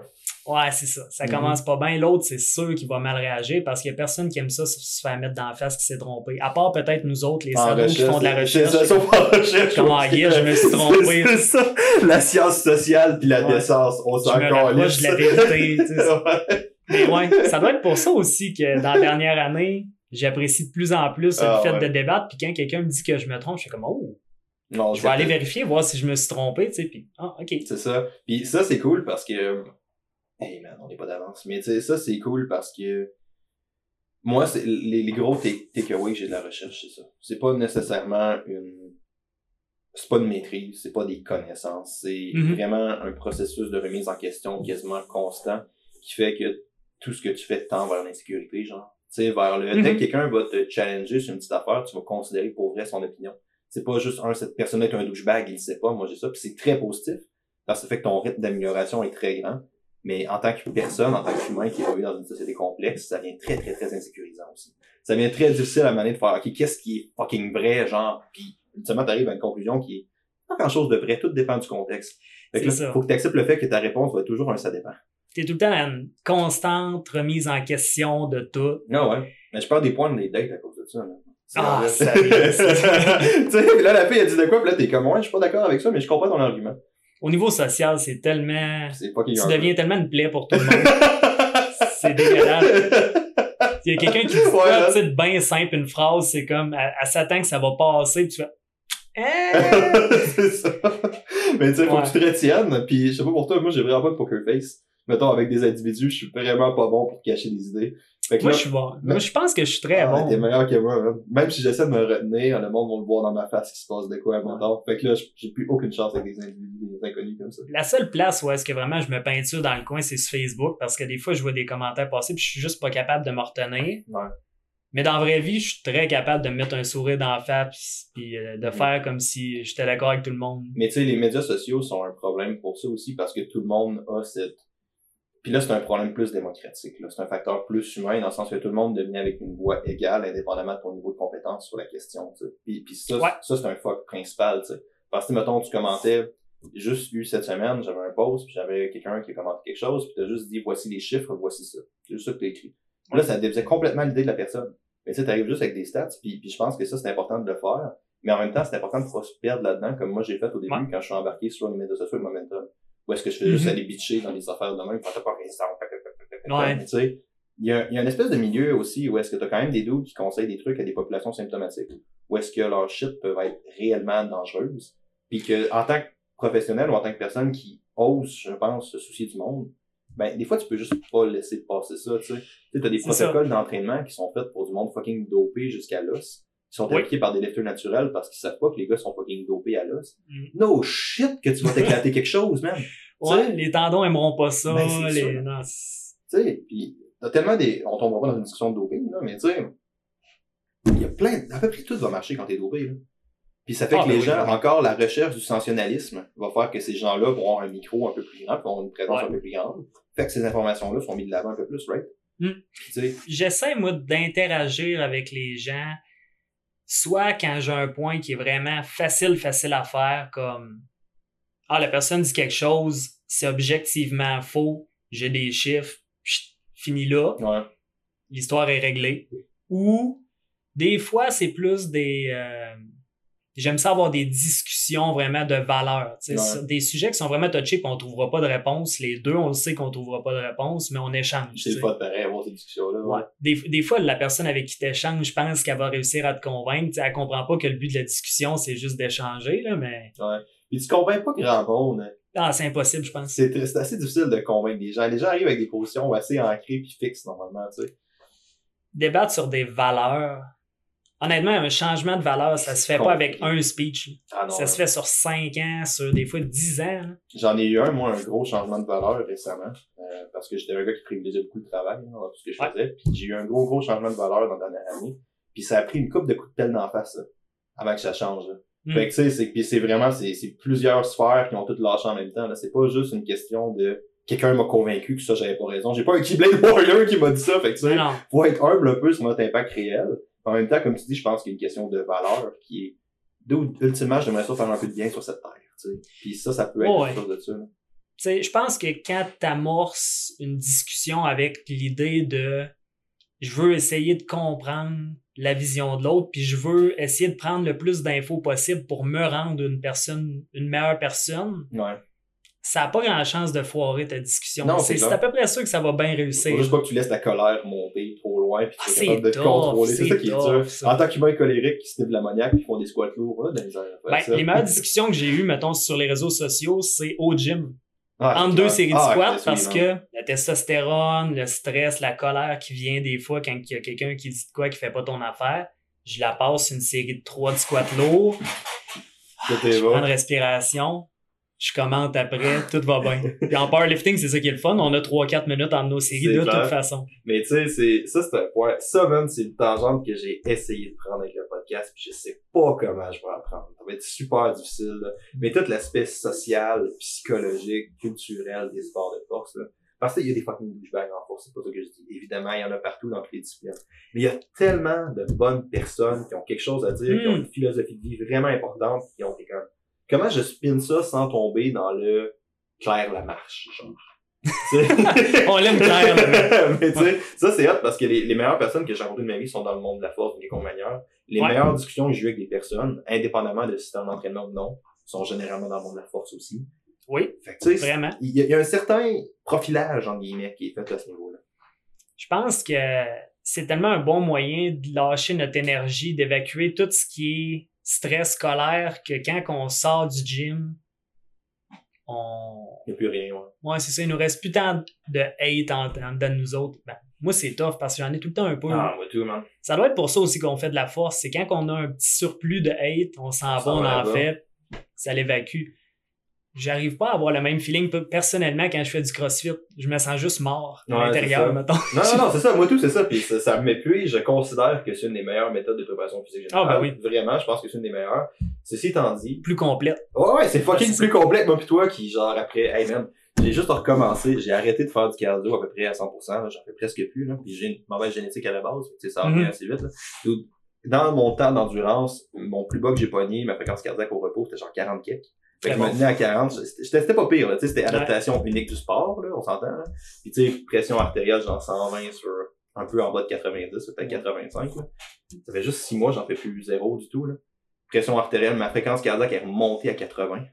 Ouais, c'est ça. Ça Mhm. commence pas bien. L'autre, c'est sûr qu'il va mal réagir parce qu'il y a personne qui aime ça se faire mettre dans la face qui s'est trompé. À part peut-être nous autres, les salauds qui font de la recherche. ça, recherche. Comme en guide, je me suis trompé. C'est ça, la science sociale puis la Ouais. décence, on Je s'en rapproche de la vérité. tu sais. Ouais. Mais ouais, ça doit être pour ça aussi que dans la dernière année, j'apprécie de plus en plus Ah, le fait ouais. de débattre. Puis quand quelqu'un me dit que je me trompe, je suis comme oh, Non, je vais aller vérifier, voir si je me suis trompé, tu sais. Puis ah, ok. C'est ça. Puis ça, c'est cool parce que... Hey man, on n'est pas d'avance. Mais tu sais, ça, c'est cool parce que... Moi, c'est les, les gros take- takeaways que j'ai de la recherche, c'est ça. C'est pas nécessairement une... C'est pas une maîtrise, c'est pas des connaissances. C'est Mhm. vraiment un processus de remise en question quasiment constant qui fait que tout ce que tu fais tend vers l'insécurité, genre. Tu sais, vers le... Mhm. Dès que quelqu'un va te challenger sur une petite affaire, tu vas considérer pour vrai son opinion. C'est pas juste un, cette personne est un douchebag, il sait pas, moi j'ai ça, puis c'est très positif. Parce que ça fait que ton rythme d'amélioration est très grand. Mais en tant que personne, en tant qu'humain qui évolue dans une société complexe, ça devient très, très, très insécurisant aussi. Ça devient très difficile à mener de faire, OK, qu'est-ce qui est fucking vrai, genre, puis ultimement, t'arrives à une conclusion qui est pas grand chose de vrai, tout dépend du contexte. Fait que là, ça. faut que tu acceptes le fait que ta réponse va être toujours un ça dépend. T'es tout le temps dans une constante remise en question de tout. Non, ouais. Mais je perds des points de les dates à cause de ça, là. Ah, sérieux, tu sais, là, la fille, elle dit de quoi, puis là, t'es comme, ouais, je suis pas d'accord avec ça, mais je comprends ton argument. Au niveau social, c'est tellement. C'est Tu deviens tellement une plaie pour tout le monde. C'est dégueulasse. Il y a quelqu'un qui dit Ouais, sais, de bien simple, une phrase, c'est comme, elle, elle s'attend que ça va passer, tu fais. Hein? c'est ça. Mais tu sais, faut Ouais. que tu te retiennes. Puis je sais pas pour toi, moi j'ai vraiment pas de poker face. mettons, avec des individus, je suis vraiment pas bon pour cacher des idées. Fait que Moi, là, je suis bon. Moi, je pense que je suis très ah, bon. T'es meilleur que moi, man. Même si j'essaie de me retenir, le monde va le voir dans ma face qui se passe de quoi, mettons. Fait que là, j'ai plus aucune chance avec des individus, des inconnus comme ça. La seule place où est-ce que vraiment je me peinture dans le coin, c'est sur Facebook parce que des fois, je vois des commentaires passer puis je suis juste pas capable de me retenir. Ouais. Mais dans la vraie vie, je suis très capable de me mettre un sourire dans la face puis euh, de faire comme si j'étais d'accord avec tout le monde. Mais tu sais, les médias sociaux sont un problème pour ça aussi parce que tout le monde a cette. Puis là, c'est un problème plus démocratique. Là. C'est un facteur plus humain dans le sens que tout le monde devient avec une voix égale, indépendamment de ton niveau de compétence sur la question. tu sais. Puis, puis ça, Ouais. ça c'est un fuck principal. tu sais. Parce que, mettons, tu commentais, juste eu cette semaine, j'avais un post, puis j'avais quelqu'un qui a commenté quelque chose, puis t'as juste dit voici les chiffres, voici ça. C'est juste ça que t'as écrit. Puis Là, ça défaisait complètement l'idée de la personne. Mais tu sais, t'arrives juste avec des stats, puis, puis je pense que ça, c'est important de le faire. Mais en même temps, c'est important de pas se perdre là-dedans, comme moi j'ai fait au début Ouais. quand je suis embarqué sur les médias sociaux et Momentum. Où est-ce que je faisais juste Mhm. aller bitcher dans les affaires de même, pas. Ouais. Tu sais, il y a, il y a une espèce de milieu aussi où est-ce que t'as quand même des doutes qui conseillent des trucs à des populations symptomatiques. Où est-ce que leurs shit peuvent être réellement dangereuses. Puis que, en tant que professionnel ou en tant que personne qui ose, je pense, se soucier du monde, ben, des fois, tu peux juste pas laisser passer ça, tu sais. Tu t'as des ça. protocoles d'entraînement qui sont faits pour du monde fucking dopé jusqu'à l'os. Qui sont Oui. appliqués par des lifters naturels parce qu'ils savent pas que les gars sont fucking dopés à l'os. Mm. No shit que tu vas t'éclater quelque chose, man. Ouais, les tendons aimeront pas ça. Ben, c'est les... Tu sais, pis t'as tellement des... On tombera pas dans une discussion de doping, là, mais tu sais, il y a plein... À peu près tout va marcher quand t'es dopé, là. Puis ça fait Ah, que ben les oui, gens, oui. encore la recherche du sensationnalisme va faire que ces gens-là vont avoir un micro un peu plus grand, puis vont avoir une présence Ouais. un peu plus grande. Fait que ces informations-là sont mises de l'avant un peu plus, right? Mm. J'essaie, moi, d'interagir avec les gens, soit quand j'ai un point qui est vraiment facile, facile à faire, comme Ah, la personne dit quelque chose, c'est objectivement faux, j'ai des chiffres, fini là, ouais. l'histoire est réglée. Ou des fois, c'est plus des. euh, J'aime ça avoir des discussions vraiment de valeur. tu sais, Ouais. sur Des sujets qui sont vraiment touchés et on trouvera pas de réponse. Les deux, on le sait qu'on trouvera pas de réponse, mais on échange. C'est tu fun pareil avoir cette discussion-là. Ouais. Des, des fois, la personne avec qui t'échanges, je pense qu'elle va réussir à te convaincre. Tu elle comprend pas que le but de la discussion, c'est juste d'échanger, là, mais. ouais. Puis tu convaincs pas grand monde. hein. Ah, c'est impossible, je pense. C'est assez difficile de convaincre des gens. Les gens arrivent avec des positions assez ancrées puis fixes, normalement, tu sais. Débattre sur des valeurs. Honnêtement, un changement de valeur, ça se fait pas avec un speech. Ah non, Ça se fait sur 5 ans, sur des fois 10 ans. là. J'en ai eu un, moi, un gros changement de valeur récemment, euh, parce que j'étais un gars qui privilégiait beaucoup le travail hein, dans tout ce que je Ouais. faisais. Puis j'ai eu un gros, gros changement de valeur dans la dernière année. Puis ça a pris une coupe de coups de pelle d'en face, là, avant que ça change. là. Mm. Fait que tu sais, c'est, c'est vraiment, c'est, c'est plusieurs sphères qui ont toutes lâché en même temps. Là. C'est pas juste une question de quelqu'un m'a convaincu que ça, j'avais pas raison. J'ai pas un Keyblade Warrior qui m'a dit ça. Fait que tu sais, Non, faut être humble un peu sur notre impact réel. En même temps, comme tu dis, je pense qu'il y a une question de valeur qui est, d'où, ultimement, j'aimerais ça faire un peu de bien sur cette terre, tu sais. Puis ça, ça peut être Ouais. quelque chose de ça. je pense que quand tu amorces une discussion avec l'idée de je veux essayer de comprendre la vision de l'autre, puis je veux essayer de prendre le plus d'infos possible pour me rendre une personne, une meilleure personne, Ouais. ça n'a pas grand chance de foirer ta discussion. Non, c'est à peu près sûr que ça va bien réussir. Faut juste pas que tu laisses ta colère monter trop puis Ah, tu es c'est capable de tough, contrôler. C'est ça qui est tough, dur. ça. En tant qu'humain colérique qui se de l'ammoniaque puis qui font des squats lourds, là, dans les airs, Ben, ça. les meilleures discussions que j'ai eues, mettons, sur les réseaux sociaux, c'est au gym. Ah, entre deux clair. séries de Ah, squats parce que la testostérone, le stress, la colère qui vient des fois quand il y a quelqu'un qui dit de quoi qui fait pas ton affaire, je la passe une série de trois de squats lourds, je prends une respiration, je commente après, tout va bien. Puis en powerlifting, c'est ça qui est le fun, on a 3-4 minutes entre nos séries de clair. toute façon. Mais tu sais, c'est, ça, c'est un point. Ça, man, c'est une tangente que j'ai essayé de prendre avec le podcast, puis je sais pas comment je vais apprendre. Ça va être super difficile, là. Mais tout l'aspect social, psychologique, culturel des sports de force, là. Parce qu'il y a des fucking douchebags en force, c'est pas ça que je dis. Évidemment, il y en a partout dans toutes les disciplines. Mais il y a tellement de bonnes personnes qui ont quelque chose à dire, qui ont Mm. une philosophie de vie vraiment importante, qui ont été comme, comment je spin ça sans tomber dans le Claire la marche, genre? On l'aime Claire, là. mais tu sais, ça c'est hot parce que les, les meilleures personnes que j'ai rencontrées de ma vie sont dans le monde de la force quelconque manière. Les Ouais. meilleures discussions que j'ai eues avec des personnes, indépendamment de si c'est un entraînement ou non, sont généralement dans le monde de la force aussi. Oui, Fait que vraiment. il y, y a un certain profilage, en guillemets, qui est fait à ce niveau-là. Je pense que c'est tellement un bon moyen de lâcher notre énergie, d'évacuer tout ce qui est stress scolaire que quand on sort du gym, on. Il n'y a plus rien, ouais. Ouais, c'est ça. Il nous reste plus tant de hate en, en dedans de nous autres. Ben, moi, c'est tough parce que j'en ai tout le temps un peu. Ah, moi, tout, man. Ça doit être pour ça aussi qu'on fait de la force. C'est quand on a un petit surplus de hate, on s'en va, on en fait, ça l'évacue. J'arrive pas à avoir le même feeling pe- personnellement quand je fais du crossfit. Je me sens juste mort à Ouais, l'intérieur, mettons. Non, non, non, c'est ça. Moi, tout, c'est ça. Puis ça, ça m'épuise. Je considère que c'est une des meilleures méthodes de préparation physique Ah, générale. ben oui. Vraiment, je pense que c'est une des meilleures. Ceci étant dit, Plus complète. Ouais, ouais, c'est fucking plus complet que moi pis toi qui, genre, après, hey man, j'ai juste recommencé, j'ai arrêté de faire du cardio à peu près à 100%, là, j'en fais presque plus, là, pis j'ai une mauvaise génétique à la base, tu sais, ça en Mhm. vient assez vite, là. Dans mon temps d'endurance, mon plus bas que j'ai pogné, ma fréquence cardiaque au repos, c'était genre 40 kek. Fait que je me tenais à 40, c'était pas pire, tu sais, c'était adaptation unique du sport, là, on s'entend, là. Pis tu sais, pression artérielle, genre 120 sur un peu en bas de 90, peut-être 85, là. Ça fait juste 6 mois, j'en fais plus zéro du tout, là pression artérielle, ma fréquence cardiaque est remontée à 80.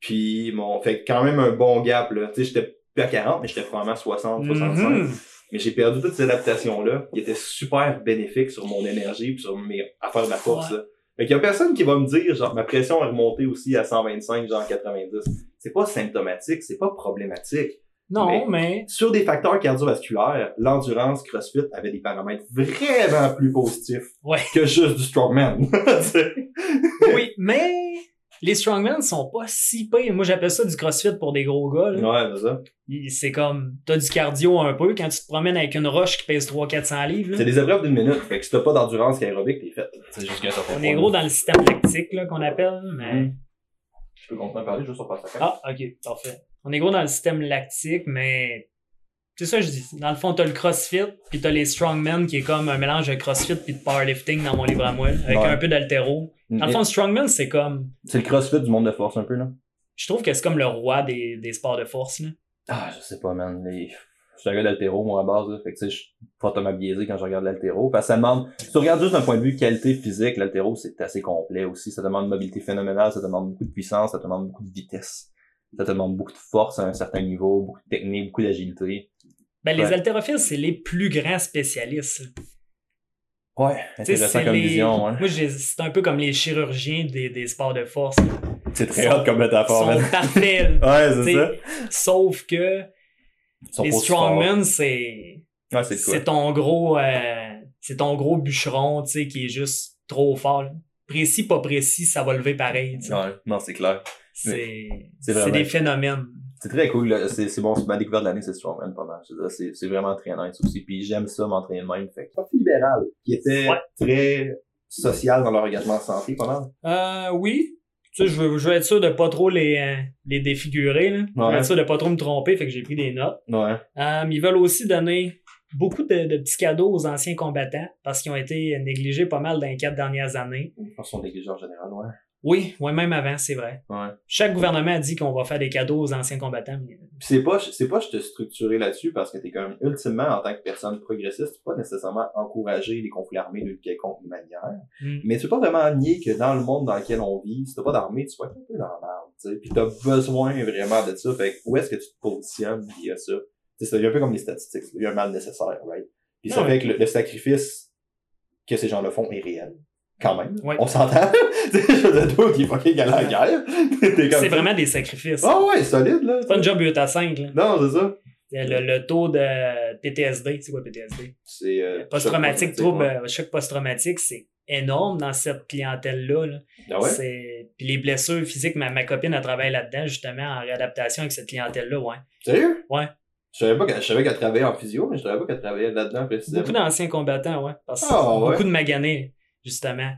Puis mon fait quand même un bon gap là, tu sais j'étais plus à 40 mais j'étais probablement 60 65. Mhm. Mais j'ai perdu toutes ces adaptations là qui étaient super bénéfiques sur mon énergie puis sur mes affaires de la force là. Fait qu'il y a personne qui va me dire genre ma pression est remontée aussi à 125 genre 90. C'est pas symptomatique, c'est pas problématique. Non, Mais- mais Sur des facteurs cardiovasculaires, l'endurance CrossFit avait des paramètres vraiment plus positifs Ouais. que juste du strongman. Oui, mais les strongmen sont pas si pires. Moi, j'appelle ça du crossfit pour des gros gars. là. ouais, c'est ça. C'est comme, t'as du cardio un peu quand tu te promènes avec une roche qui pèse 300-400 livres. C'est des épreuves d'une minute. Fait que si t'as pas d'endurance aérobique, t'es fait. C'est juste qu'un certain On est gros dans le système lactique là, qu'on appelle, mais... Mhm. Je peux continuer à parler juste sur pas ça. Ah, ok, parfait. On est gros dans le système lactique, mais c'est ça que je dis. Dans le fond, t'as le CrossFit, puis t'as les Strongmen, qui est comme un mélange de CrossFit puis de powerlifting dans mon livre à moi, avec Ouais. un peu d'altéro. Dans le fond, Strongman, c'est comme... C'est le crossfit du monde de force un peu, là. Je trouve que c'est comme le roi des, des sports de force. Là. Ah, je sais pas, man. Les... Je suis un gars d'altéro, moi, à base, là. Fait que, tu sais, je suis fortement biaisé quand je regarde l'altéro. Parce que ça demande, si tu regardes juste d'un point de vue qualité physique, l'altéro, c'est assez complet aussi. Ça demande une mobilité phénoménale, ça demande beaucoup de puissance, ça demande beaucoup de vitesse. Ça demande beaucoup de force à un certain niveau, beaucoup de technique, beaucoup d'agilité. Ben, les haltérophiles, c'est les plus grands spécialistes. Ouais, intéressant comme les- vision. Moi, j'ai- c'est un peu comme les chirurgiens des, des sports de force. C'est très hot comme Ils métaphore, sont parfaits. Ouais, c'est ça. Sauf que Ils les strongmen, c'est Ouais, c'est ton gros euh, c'est ton gros bûcheron, tu sais, qui est juste trop fort. Précis, pas précis, ça va lever pareil. Ouais, non, c'est clair. C'est des phénomènes. C'est très cool. C'est c'est bon. c'est Ma découverte de l'année, c'est Strongman, pas mal. C'est c'est vraiment très nice aussi. Puis j'aime ça, m'entraîner de même. Fait Parti libéral, qui était Ouais. très social dans leur engagement en santé, pas mal. Euh, oui. Tu sais, je veux, je veux être sûr de pas trop les, euh, les défigurer. Là. Je veux être sûr de pas trop me tromper, fait que j'ai pris des notes. Ouais. Euh, ils veulent aussi donner beaucoup de, de petits cadeaux aux anciens combattants parce qu'ils ont été négligés pas mal dans les quatre dernières années. Je pense qu'on négligé en général, ouais. Oui, ouais, même avant, c'est vrai. Ouais. Chaque gouvernement a dit qu'on va faire des cadeaux aux anciens combattants. mais- c'est pas, c'est pas je te structurer là-dessus parce que t'es quand même, ultimement, en tant que personne progressiste, tu peux pas nécessairement encourager les conflits armés d'une quelconque manière. Hmm. Mais tu peux pas vraiment nier que dans le monde dans lequel on vit, si t'as pas d'armée, tu vas être un peu dans la merde, tu sais. Puis t'as besoin vraiment de ça. Fait que où est-ce que tu te positionnes via ça? Tu sais, devient un peu comme les statistiques. Ça devient un mal nécessaire, right? Puis ça Ouais. fait que le, le sacrifice que ces gens-là font est réel. Quand même. Ouais. On s'entend. Je veux dire, toi qui est fucking à la guerre. C'est vraiment des sacrifices. Ah ouais, solide, là. C'est pas une job 8 à 5. Là. Non, c'est ça. Le, le taux de PTSD, c'est quoi PTSD? C'est, euh, Post-traumatique, choc trouble, ouais. euh, choc post-traumatique, c'est énorme dans cette clientèle-là. là. Ah ouais? C'est- Puis les blessures physiques, ma, ma copine a travaillé là-dedans, justement, en réadaptation avec cette clientèle-là, ouais. Sérieux? Ouais. Je savais pas qu'elle, je savais qu'elle travaillait en physio, mais je savais pas qu'elle travaillait là-dedans précisément. Beaucoup d'anciens combattants, ouais. Parce que Ah, ouais. beaucoup de maganés, justement.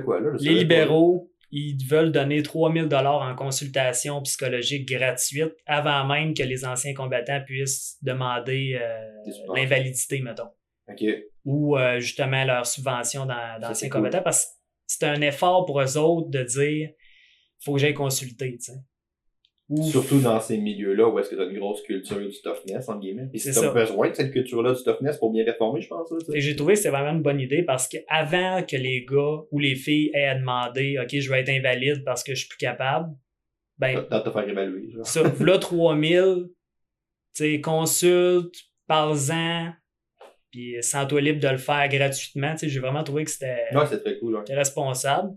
Quoi, là? Les libéraux, ils veulent donner 3000 dollars en consultation psychologique gratuite avant même que les anciens combattants puissent demander euh, l'invalidité, mettons. Ou euh, justement leur subvention dans- d'anciens cool. combattants parce que c'est un effort pour eux autres de dire faut que j'aille consulter, tu Surtout dans ces milieux-là où est-ce que t'as une grosse culture du toughness, en guillemets. Puis si ça. besoin de cette culture-là du toughness pour bien réformer, je pense, là, tu. Et j'ai trouvé que c'était vraiment une bonne idée parce qu'avant que les gars ou les filles aient à demander OK, je vais être invalide parce que je suis plus capable, ben Dans te faire évaluer, genre. ça, là 3000, tu sais, consulte, parle-en, puis sens-toi libre de le faire gratuitement. Tu sais, j'ai vraiment trouvé que c'était Ouais, c'est très cool, c'était responsable.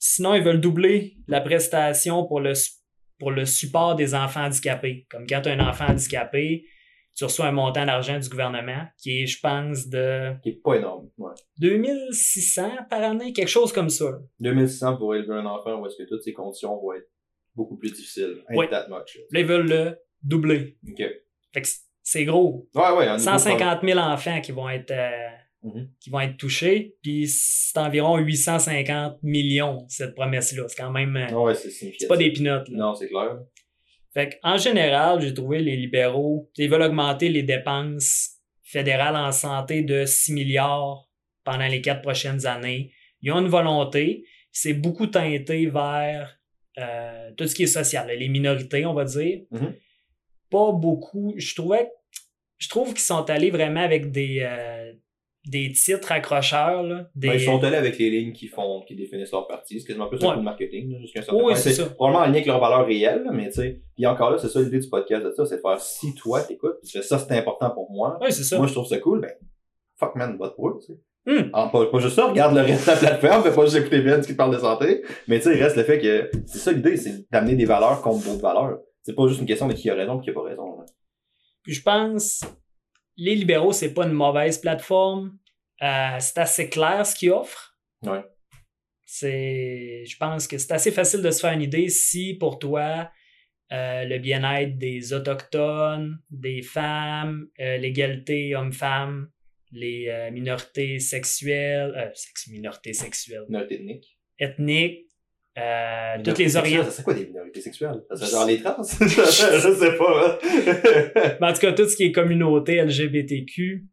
Sinon, ils veulent doubler la prestation pour le, s- pour le support des enfants handicapés. Comme quand tu as un enfant handicapé, tu reçois un montant d'argent du gouvernement qui est, je pense, de Qui est pas énorme. Ouais. 2600 par année, quelque chose comme ça. 2600 pour élever un enfant où est-ce que toutes ces conditions vont être beaucoup plus difficiles. Oui. that much. là. Ils veulent le doubler. Ok. Fait que c'est gros. Ouais, ouais. un nouveau 150 000 enfants qui vont être, euh, Mhm. qui vont être touchés, puis c'est environ 850 millions, cette promesse-là. C'est quand même... programme. Ouais, c'est pas des pinottes, là. Non, c'est clair. Fait en général, j'ai trouvé les libéraux, ils veulent augmenter les dépenses fédérales en santé de 6 milliards pendant les quatre prochaines années. Ils ont une volonté, c'est beaucoup teinté vers euh, tout ce qui est social, les minorités, on va dire. Mhm. Pas beaucoup. Je trouvais, je trouve qu'ils sont allés vraiment avec des, euh, des titres accrocheurs, là, des, Ben, ils sont allés avec les lignes qui font, qui définissent leur parti. C'est quasiment plus un Ouais. coup de marketing, là, jusqu'à un certain Oui, c'est ça. Probablement en lien avec leur valeur réelle, mais tu sais. Puis encore là, c'est ça l'idée du podcast de ça, c'est de faire si toi t'écoutes, puis tu fais ça, c'est important pour moi. Ouais, c'est ça. Moi, je trouve ça cool, ben, fuck man, vote pour eux, tu sais. Alors, pas, pas juste ça, regarde le reste de la plateforme, fais pas juste écouter Ben qui te parle de santé, mais tu sais, il reste le fait que, c'est ça l'idée, c'est d'amener des valeurs contre d'autres valeurs. C'est pas juste une question de qui a raison et qui a pas raison, là. Puis je pense, les libéraux, c'est pas une mauvaise plateforme. Euh, c'est assez clair ce qu'ils offrent. Ouais. C'est, je pense que c'est assez facile de se faire une idée si pour toi, euh, le bien-être des Autochtones, des femmes, euh, l'égalité homme-femme, les minorités sexuelles, euh, sex- minorités sexuelles, Minorité ethnique. ethniques, euh, toutes les orientations. Serait quoi des minorités sexuelles? Serait genre les trans? je sais pas, hein. Mais en tout cas, tout ce qui est communauté LGBTQ,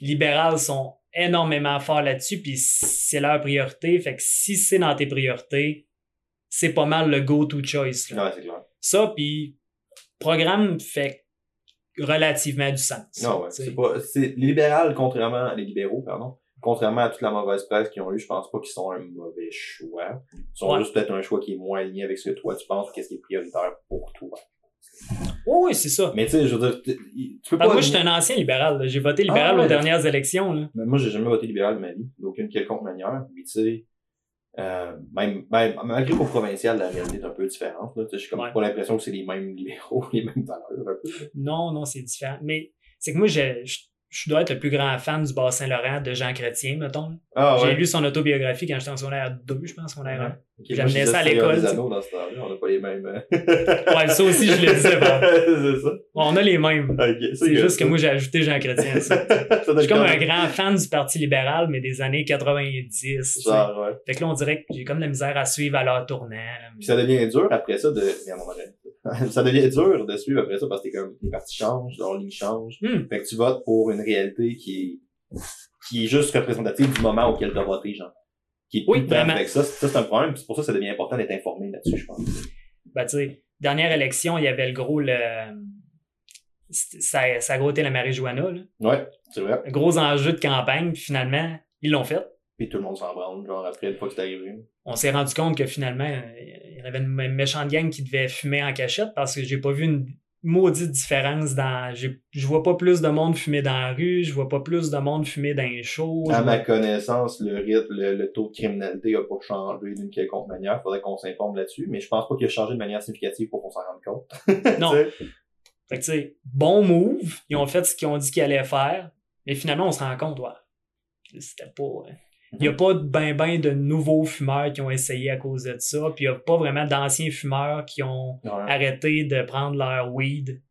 libérales sont énormément forts là-dessus, puis c'est leur priorité. Fait que si c'est dans tes priorités, c'est pas mal le go-to choice. là. Ouais, c'est clair. Ça, puis programme fait relativement du sens. Non, ouais. C'est pas, c'est, les libérales, contrairement, les libéraux, pardon, contrairement à toute la mauvaise presse qu'ils ont eu, je pense pas qu'ils sont un mauvais choix. Ils sont Ouais. juste peut-être un choix qui est moins aligné avec ce que toi tu penses ou qu'est-ce qui est prioritaire pour toi. Oui, oui, c'est ça. Mais tu sais, je veux dire, tu peux Ben, pas. moi, je suis un ancien libéral. J'ai voté libéral Ah, ouais. aux dernières élections. Là. Mais moi, j'ai jamais voté libéral de ma vie, d'aucune quelconque manière. Puis, tu sais, euh, même, même, malgré qu'au provincial, la réalité est un peu différente. Sais, j'ai comme Ouais. pas l'impression que c'est les mêmes libéraux, les mêmes valeurs. Non, non, c'est différent. Mais c'est que moi, je, je, je dois être le plus grand fan du Bas-Saint-Laurent de Jean Chrétien, mettons. Ah J'ai ouais. lu son autobiographie quand j'étais en secondaire 2, je pense, secondaire 1. Ok, J'amenais ça à l'école, des tu sais. Anneaux dans ce temps-là, on n'a pas les mêmes. euh, Ouais, ça aussi, je le disais. bon. c'est ça. On a les mêmes. C'est juste que moi, j'ai ajouté Jean Chrétien à ça. Je suis comme un grand fan du Parti libéral, mais des années 90. tu sais. Genre, ouais. Fait que là, on dirait que j'ai comme la misère à suivre à leur tournant. Puis ça devient dur après ça de. ça devient dur de suivre après ça parce que comme les partis changent, leur ligne change. Hmm. Fait que tu votes pour une réalité qui est qui est juste représentative du moment auquel t'as voté, genre. Qui est Oui, vraiment. avec ça. Ça, c'est un problème. C'est pour ça que ça devient important d'être informé là-dessus, je pense. Ben, tu sais, dernière élection, il y avait le gros, le. Ça, ça a gros été la marijuana, là. Ouais, c'est vrai. Gros enjeu de campagne, puis finalement, ils l'ont fait. Puis tout le monde s'en branle, genre après une fois que c'est arrivé. On s'est rendu compte que finalement, il y avait une mé- méchante gang qui devait fumer en cachette parce que j'ai pas vu une maudite différence dans. Je vois pas plus de monde fumer dans la rue, je vois pas plus de monde fumer dans les shows. À ma vois- connaissance, le rythme, le, le taux de criminalité a pas changé d'une quelconque manière. Faudrait qu'on s'informe là-dessus, mais je pense pas qu'il a changé de manière significative pour qu'on s'en rende compte. Non. Fait que tu sais, bon move, ils ont fait ce qu'ils ont dit qu'ils allaient faire, mais finalement, on se rend compte, ouais. C'était pas. euh, Il n'y a pas ben ben de nouveaux fumeurs qui ont essayé à cause de ça, puis il n'y a pas vraiment d'anciens fumeurs qui ont Ouais. arrêté de prendre leur weed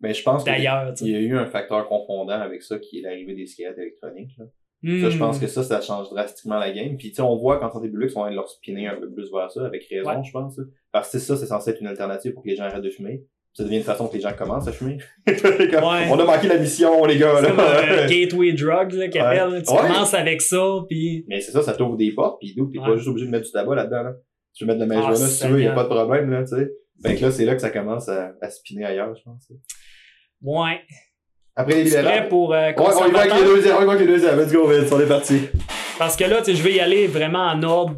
Mais je pense qu'il d'ailleurs. sais. y a eu un facteur confondant avec ça qui est l'arrivée des cigarettes électroniques. Là. Ça, Hmm. je pense que ça, ça change drastiquement la game. Puis tu sais, on voit qu'en santé publique, ils sont en train de leur spinner un peu plus vers ça, avec raison, Ouais. je pense. Parce que ça, c'est censé être une alternative pour que les gens arrêtent de fumer. Ça devient une façon que les gens commencent à fumer. Comme, Ouais. On a manqué la mission, les gars. C'est là. comme un gateway drug là, Ouais. Tu Ouais. commences avec ça, puis Mais c'est ça, ça t'ouvre des portes, puis d'où t'es pas juste obligé de mettre du tabac là-dedans. Là. Tu veux mettre de la Ah, marijuana si tu veux, y a Seigneur. pas de problème, là, tu sais. Fait que là, c'est là que ça commence à, à spinner ailleurs, je pense. ouais. Après les libérales. prêt pour euh, Ouais, on y va avec les deuxièmes, on y va avec les deuxièmes. Let's go, Vince, on est parti. Parce que là, tu sais, je vais y aller vraiment en ordre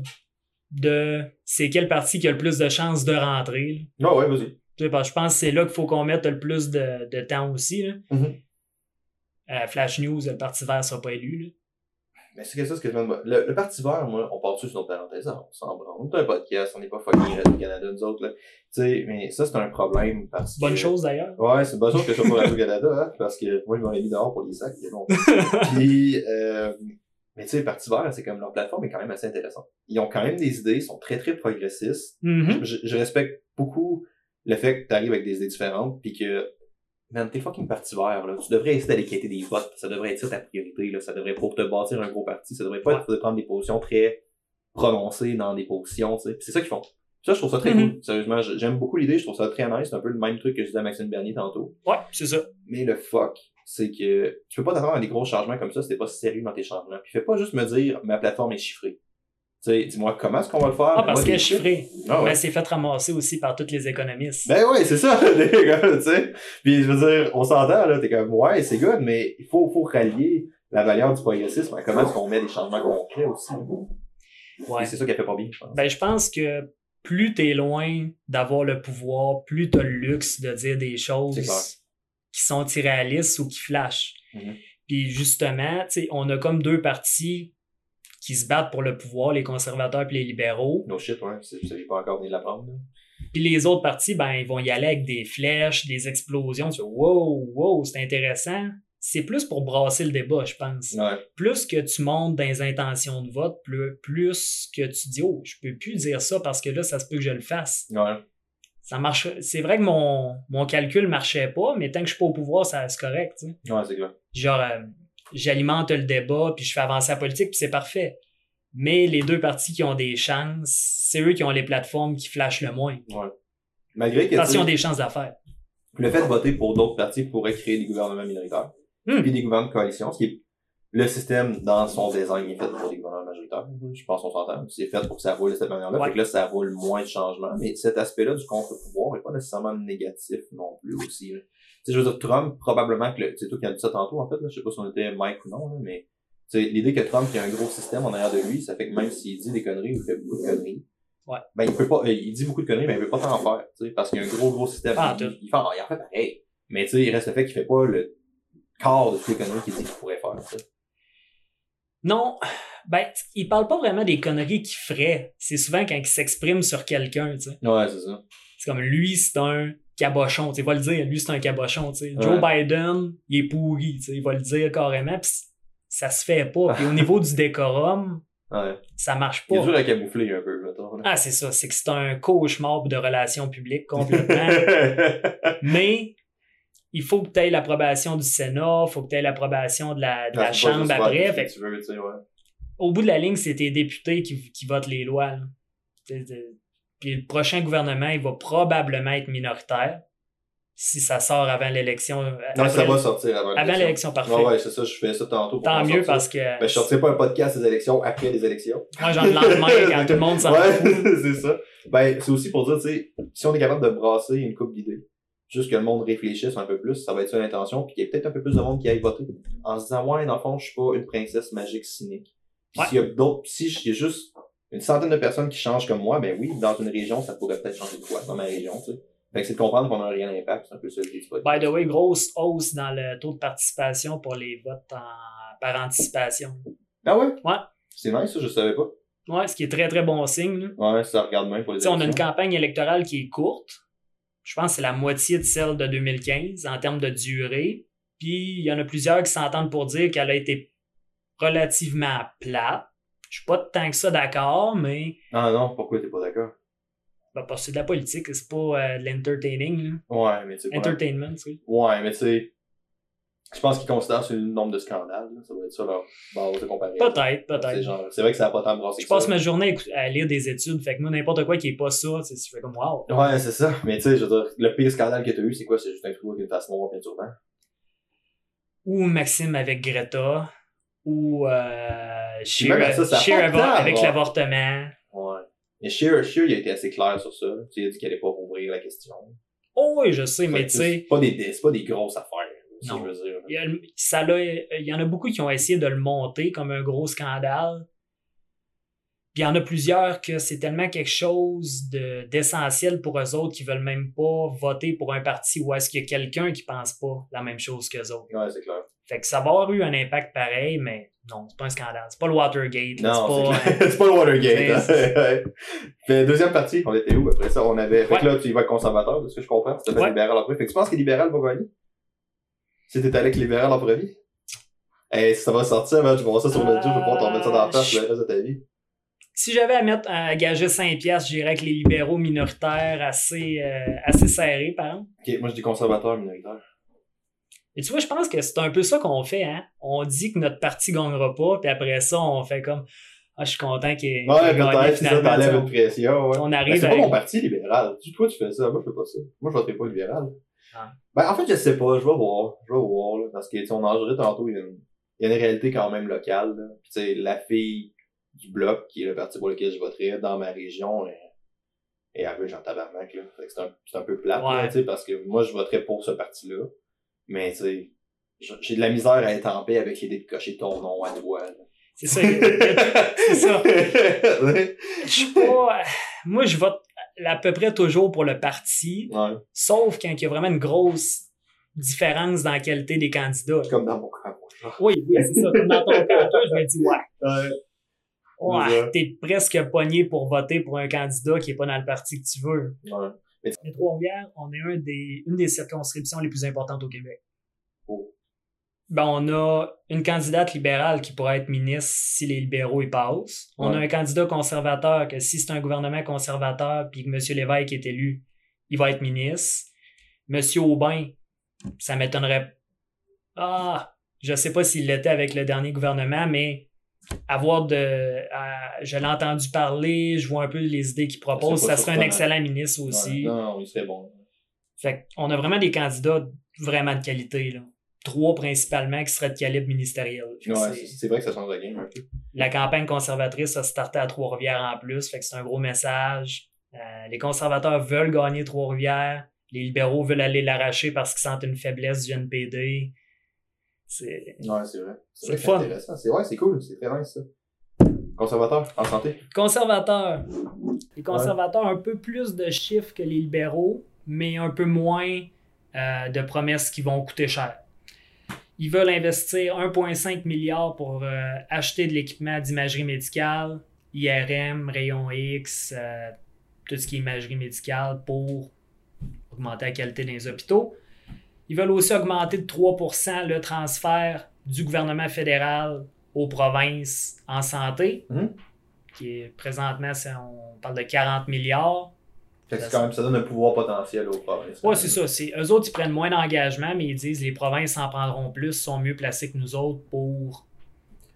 de c'est quel parti qui a le plus de chances de rentrer. là. Non, ouais, vas-y. Parce que je pense que c'est là qu'il faut qu'on mette le plus de, de temps aussi. là. Mhm. Euh, Flash News, le Parti vert sera pas élu. là. Mais c'est que ça, ce que je me le, le Parti vert, moi, on part dessus sur notre parenthèse, on s'en branle. On est un podcast, on n'est pas fucking Radio-Canada, nous autres, là. Tu sais, mais ça, c'est un problème parce que... Bonne chose d'ailleurs. Ouais, c'est une bonne chose que je sois pas Radio-Canada, hein, parce que moi, je m'en ai mis dehors pour les sacs, il y a longtemps. Puis, euh, mais tu sais, Parti vert, c'est comme leur plateforme est quand même assez intéressante. Ils ont quand même des idées, ils sont très, très progressistes. Mhm. Je, je respecte beaucoup le fait que tu arrives avec des idées différentes, puis que Man, t'es fucking parti vert, là. Tu devrais essayer d'aller quitter des votes. Ça devrait être ça ta priorité, là. Ça devrait, pour te bâtir un gros parti, ça devrait pas être de prendre des positions très prononcées dans des positions, tu sais. C'est ça qu'ils font. Ça, je trouve ça très Mhm. cool. Sérieusement, j'aime beaucoup l'idée, je trouve ça très nice. C'est un peu le même truc que je disais à Maxime Bernier tantôt. Ouais, c'est ça. Mais le fuck, c'est que tu peux pas t'attendre à des gros changements comme ça si t'es pas sérieux dans tes changements. Puis fais pas juste me dire, ma plateforme est chiffrée. Dis-moi comment est-ce qu'on va le faire? Ah, parce qu'elle est chiffrée. Ah ouais. Mais c'est fait ramasser aussi par tous les économistes. Ben ouais, c'est ça, les gars, tu sais. Puis je veux dire, on s'entend, là, t'es comme, ouais, c'est good, mais il faut, faut rallier la valeur du progressisme à comment est-ce qu'on met des changements concrets aussi. ouais. Et c'est ça qu'elle fait pas bien, je pense. Ben, je pense que plus t'es loin d'avoir le pouvoir, plus t'as le luxe de dire des choses qui sont irréalistes ou qui flashent. Mhm. Puis justement, tu sais, on a comme deux partis qui se battent pour le pouvoir, les conservateurs et les libéraux. No shit, ouais, vous savez pas encore venir l'apprendre. Puis les autres partis, ben, ils vont y aller avec des flèches, des explosions. Tu wow, wow, c'est intéressant. C'est plus pour brasser le débat, je pense. Ouais. Plus que tu montes dans les intentions de vote, plus, plus que tu dis, oh, je peux plus dire ça parce que là, ça se peut que je le fasse. Ouais. Ça marche. C'est vrai que mon, mon calcul marchait pas, mais tant que je suis pas au pouvoir, ça c'est correct. tu sais. Ouais, c'est clair. Genre, euh, j'alimente le débat, puis je fais avancer la politique, puis c'est parfait. Mais les deux partis qui ont des chances, c'est eux qui ont les plateformes qui flashent le moins. Ouais. Malgré que, Parce qu'ils ont des chances d'affaires. le fait de voter pour d'autres partis pourrait créer des gouvernements minoritaires. Hmm. Puis des gouvernements de coalition, ce qui est le système dans son design est fait pour des gouvernements majoritaires. Je pense qu'on s'entend. C'est fait pour que ça roule de cette manière-là. Ouais. Fait que là, ça roule moins de changements. Mais cet aspect-là du contre-pouvoir est pas nécessairement négatif non plus aussi. Sais, je veux dire, Trump, probablement que c'est toi qui as dit ça tantôt, en fait, là. Je sais pas si on était Mike ou non, là, mais, tu sais, l'idée que Trump, il y a un gros système en arrière de lui, ça fait que même s'il dit des conneries ou fait beaucoup de conneries, Ouais. ben, il peut pas, euh, il dit beaucoup de conneries, mais il peut pas t'en faire, tu sais, parce qu'il y a un gros, gros système. Ah, il, il fait, il en fait pareil. Mais, tu sais, il reste le fait qu'il fait pas le quart de toutes les conneries qu'il dit qu'il pourrait faire, tu sais. Non, ben, il parle pas vraiment des conneries qu'il ferait. C'est souvent quand il s'exprime sur quelqu'un, tu sais. Ouais, c'est ça. C'est comme lui, c'est un cabochon, il va le dire, lui, c'est un cabochon, tu sais. Joe Biden, il est pourri, tu sais, il va le dire carrément, ça se fait pas. Puis au niveau du décorum, Ouais. ça marche Il est pas. dur à camoufler un peu, mettons. là. Ah, c'est ça, c'est que c'est un cauchemar de relations publiques complètement. Mais il faut que tu aies l'approbation du Sénat, il faut que tu aies l'approbation de la, de pas Chambre après. Fait tu veux, ouais. au bout de la ligne, c'est tes députés qui, qui votent les lois. Puis le prochain gouvernement, il va probablement être minoritaire si ça sort avant l'élection. euh, Non, ça va sortir avant Avant l'élection, parfait. Ouais, ouais, c'est ça, je fais ça tantôt. pour Tant mieux parce que Ben, je sortirai pas un podcast des élections après les élections. moi, j'en ai le lendemain quand tout le monde s'en Ouais, c'est ça. Ben, c'est aussi pour dire, tu sais, si on est capable de brasser une coupe d'idées, juste que le monde réfléchisse un peu plus, ça va être ça l'intention, puis qu'il y ait peut-être un peu plus de monde qui aille voter. En se disant, ouais, dans le fond, je suis pas une princesse magique cynique. Puis Ouais. s'il y a d'autres, si y a juste une centaine de personnes qui changent comme moi, ben oui, dans une région, ça pourrait peut-être changer de quoi, dans ma région, tu sais. Fait que c'est de comprendre qu'on a un réel impact, c'est un peu ça le but. By the way, grosse hausse dans le taux de participation pour les votes en, par anticipation. Ah ouais? Ouais. C'est nice, ça, je savais pas. Ouais, ce qui est très très bon signe. là. Ouais, ça regarde bien pour les on a une campagne électorale qui est courte. Je pense que c'est la moitié de celle de 2015 en termes de durée. Puis il y en a plusieurs qui s'entendent pour dire qu'elle a été relativement plate. Je suis pas tant que ça d'accord, mais Ah non, pourquoi t'es pas d'accord? ben, parce que c'est de la politique, c'est pas euh, de l'entertaining. là. Ouais, mais tu sais, pas- Entertainment, tu sais. Ouais, mais tu sais, je pense qu'ils considèrent sur le nombre de scandales, là. ça doit être ça leur base de comparaison. Peut-être, C'est peut-être. C'est vrai que ça a pas tant brassé Je que passe ma journée à lire des études, fait que moi, n'importe quoi qui est pas ça, tu je fais comme wow. Ouais, c'est ça. Mais tu sais, je veux dire, le pire scandale que t'as eu, c'est quoi? C'est juste un trou avec une tasse noire et un turban. Ou Maxime avec Greta, ou euh, même ça, ça avec l'avortement. Ouais. Et Shear, Shear, il a été assez clair sur ça. Tu sais, il a dit qu'il allait pas rouvrir la question. Oh oui, je sais, mais tu sais, C'est pas des, pas des grosses affaires. Non. je veux dire. il y, a le- ça l'a- il y en a beaucoup qui ont essayé de le monter comme un gros scandale. Puis il y en a plusieurs que c'est tellement quelque chose de- d'essentiel pour eux autres qui veulent même pas voter pour un parti où est-ce qu'il y a quelqu'un qui pense pas la même chose qu'eux autres. Ouais, c'est clair. Fait que ça va avoir eu un impact pareil, mais non, c'est pas un scandale. C'est pas le Watergate. là, Non, c'est pas, pas le Watergate. Hein? Deuxième partie, on était où après ça? On avait. Fait que là, tu y vas être conservateur, de ce que je comprends. C'était pas Ouais. libéral en premier. Fait que tu penses que libéral va gagner? Si t'es avec libéral en premier? Hey, si ça va sortir, man, je vais voir ça sur le Euh, je vais pouvoir t'en mettre ça dans la face je- le reste de ta vie. Si j'avais à mettre à gager 5 piastres, j'irais avec les libéraux minoritaires assez, euh, assez serrés, par exemple. Ok, moi je dis conservateur minoritaire. Et tu vois, je pense que c'est un peu ça qu'on fait, hein. On dit que notre parti gagnera pas, puis après ça, on fait comme Ah, je suis content qu'il ait, Ouais, ait gagné peut-être, c'est ça, t'enlèves une pression, ouais. on, on Ben, arrive c'est pas mon parti libéral. Tu, toi, tu fais ça. Moi, je fais pas ça. Moi, je voterai pas libéral. Ah. Ben, en fait, je sais pas. Je vais voir. Je vais voir, là. Parce que, tu on en jurait tantôt, il y, a une, il y a une réalité quand même locale, là. Puis, tu sais, la fille du bloc, qui est le parti pour lequel je voterais dans ma région, elle, elle aveugle en tabarnak, là. Fait que c'est un, c'est un peu plate, Ouais. tu sais, parce que moi, je voterais pour ce parti-là. Mais, tu sais, j'ai- de la misère à être en paix avec l'idée de cocher ton nom à toi, là. C'est ça. C'est ça. Je suis pas. Moi, je vote à peu près toujours pour le parti, Ouais. sauf quand il y a vraiment une grosse différence dans la qualité des candidats. Comme dans mon cas. Oui, oui, c'est ça. Comme dans ton cas, je me dis, ouais, Ouais. t'es presque pogné pour voter pour un candidat qui est pas dans le parti que tu veux. Les Trois-Rivières, on est un des, une des circonscriptions les plus importantes au Québec. Oh. Ben, on a une candidate libérale qui pourrait être ministre si les libéraux y passent. On a un candidat conservateur que si c'est un gouvernement conservateur puis que M. Lévesque est élu, il va être ministre. M. Aubin, ça m'étonnerait. Ah, je sais pas s'il l'était avec le dernier gouvernement, mais avoir de. à- je l'ai entendu parler, je vois un peu les idées qu'il propose, ça serait un excellent ministre aussi. Non, non, bon. Fait qu'on a vraiment des candidats vraiment de qualité. Là. Trois principalement qui seraient de calibre ministériel. Ouais, c'est vrai que ça change la game un peu. la campagne conservatrice a starté à Trois-Rivières en plus, fait que c'est un gros message. Euh, les conservateurs veulent gagner Trois-Rivières. Les libéraux veulent aller l'arracher parce qu'ils sentent une faiblesse du NPD. C'est Ouais, c'est vrai. C'est fun. intéressant. C'est ouais, c'est cool, c'est très nice ça. Conservateur, en santé. conservateurs. Les conservateurs, un peu plus de chiffres que les libéraux, mais un peu moins euh, de promesses qui vont coûter cher. Ils veulent investir 1,5 milliard pour euh, acheter de l'équipement d'imagerie médicale, IRM, rayon X, euh, tout ce qui est imagerie médicale pour augmenter la qualité des hôpitaux. Ils veulent aussi augmenter de 3% le transfert du gouvernement fédéral aux provinces en santé, Mhm. qui est présentement, on parle de 40 milliards. Fait que quand même, ça donne un pouvoir potentiel aux provinces. Ouais, c'est ça. C'est, eux autres, ils prennent moins d'engagement, mais ils disent les provinces en prendront plus, sont mieux placées que nous autres pour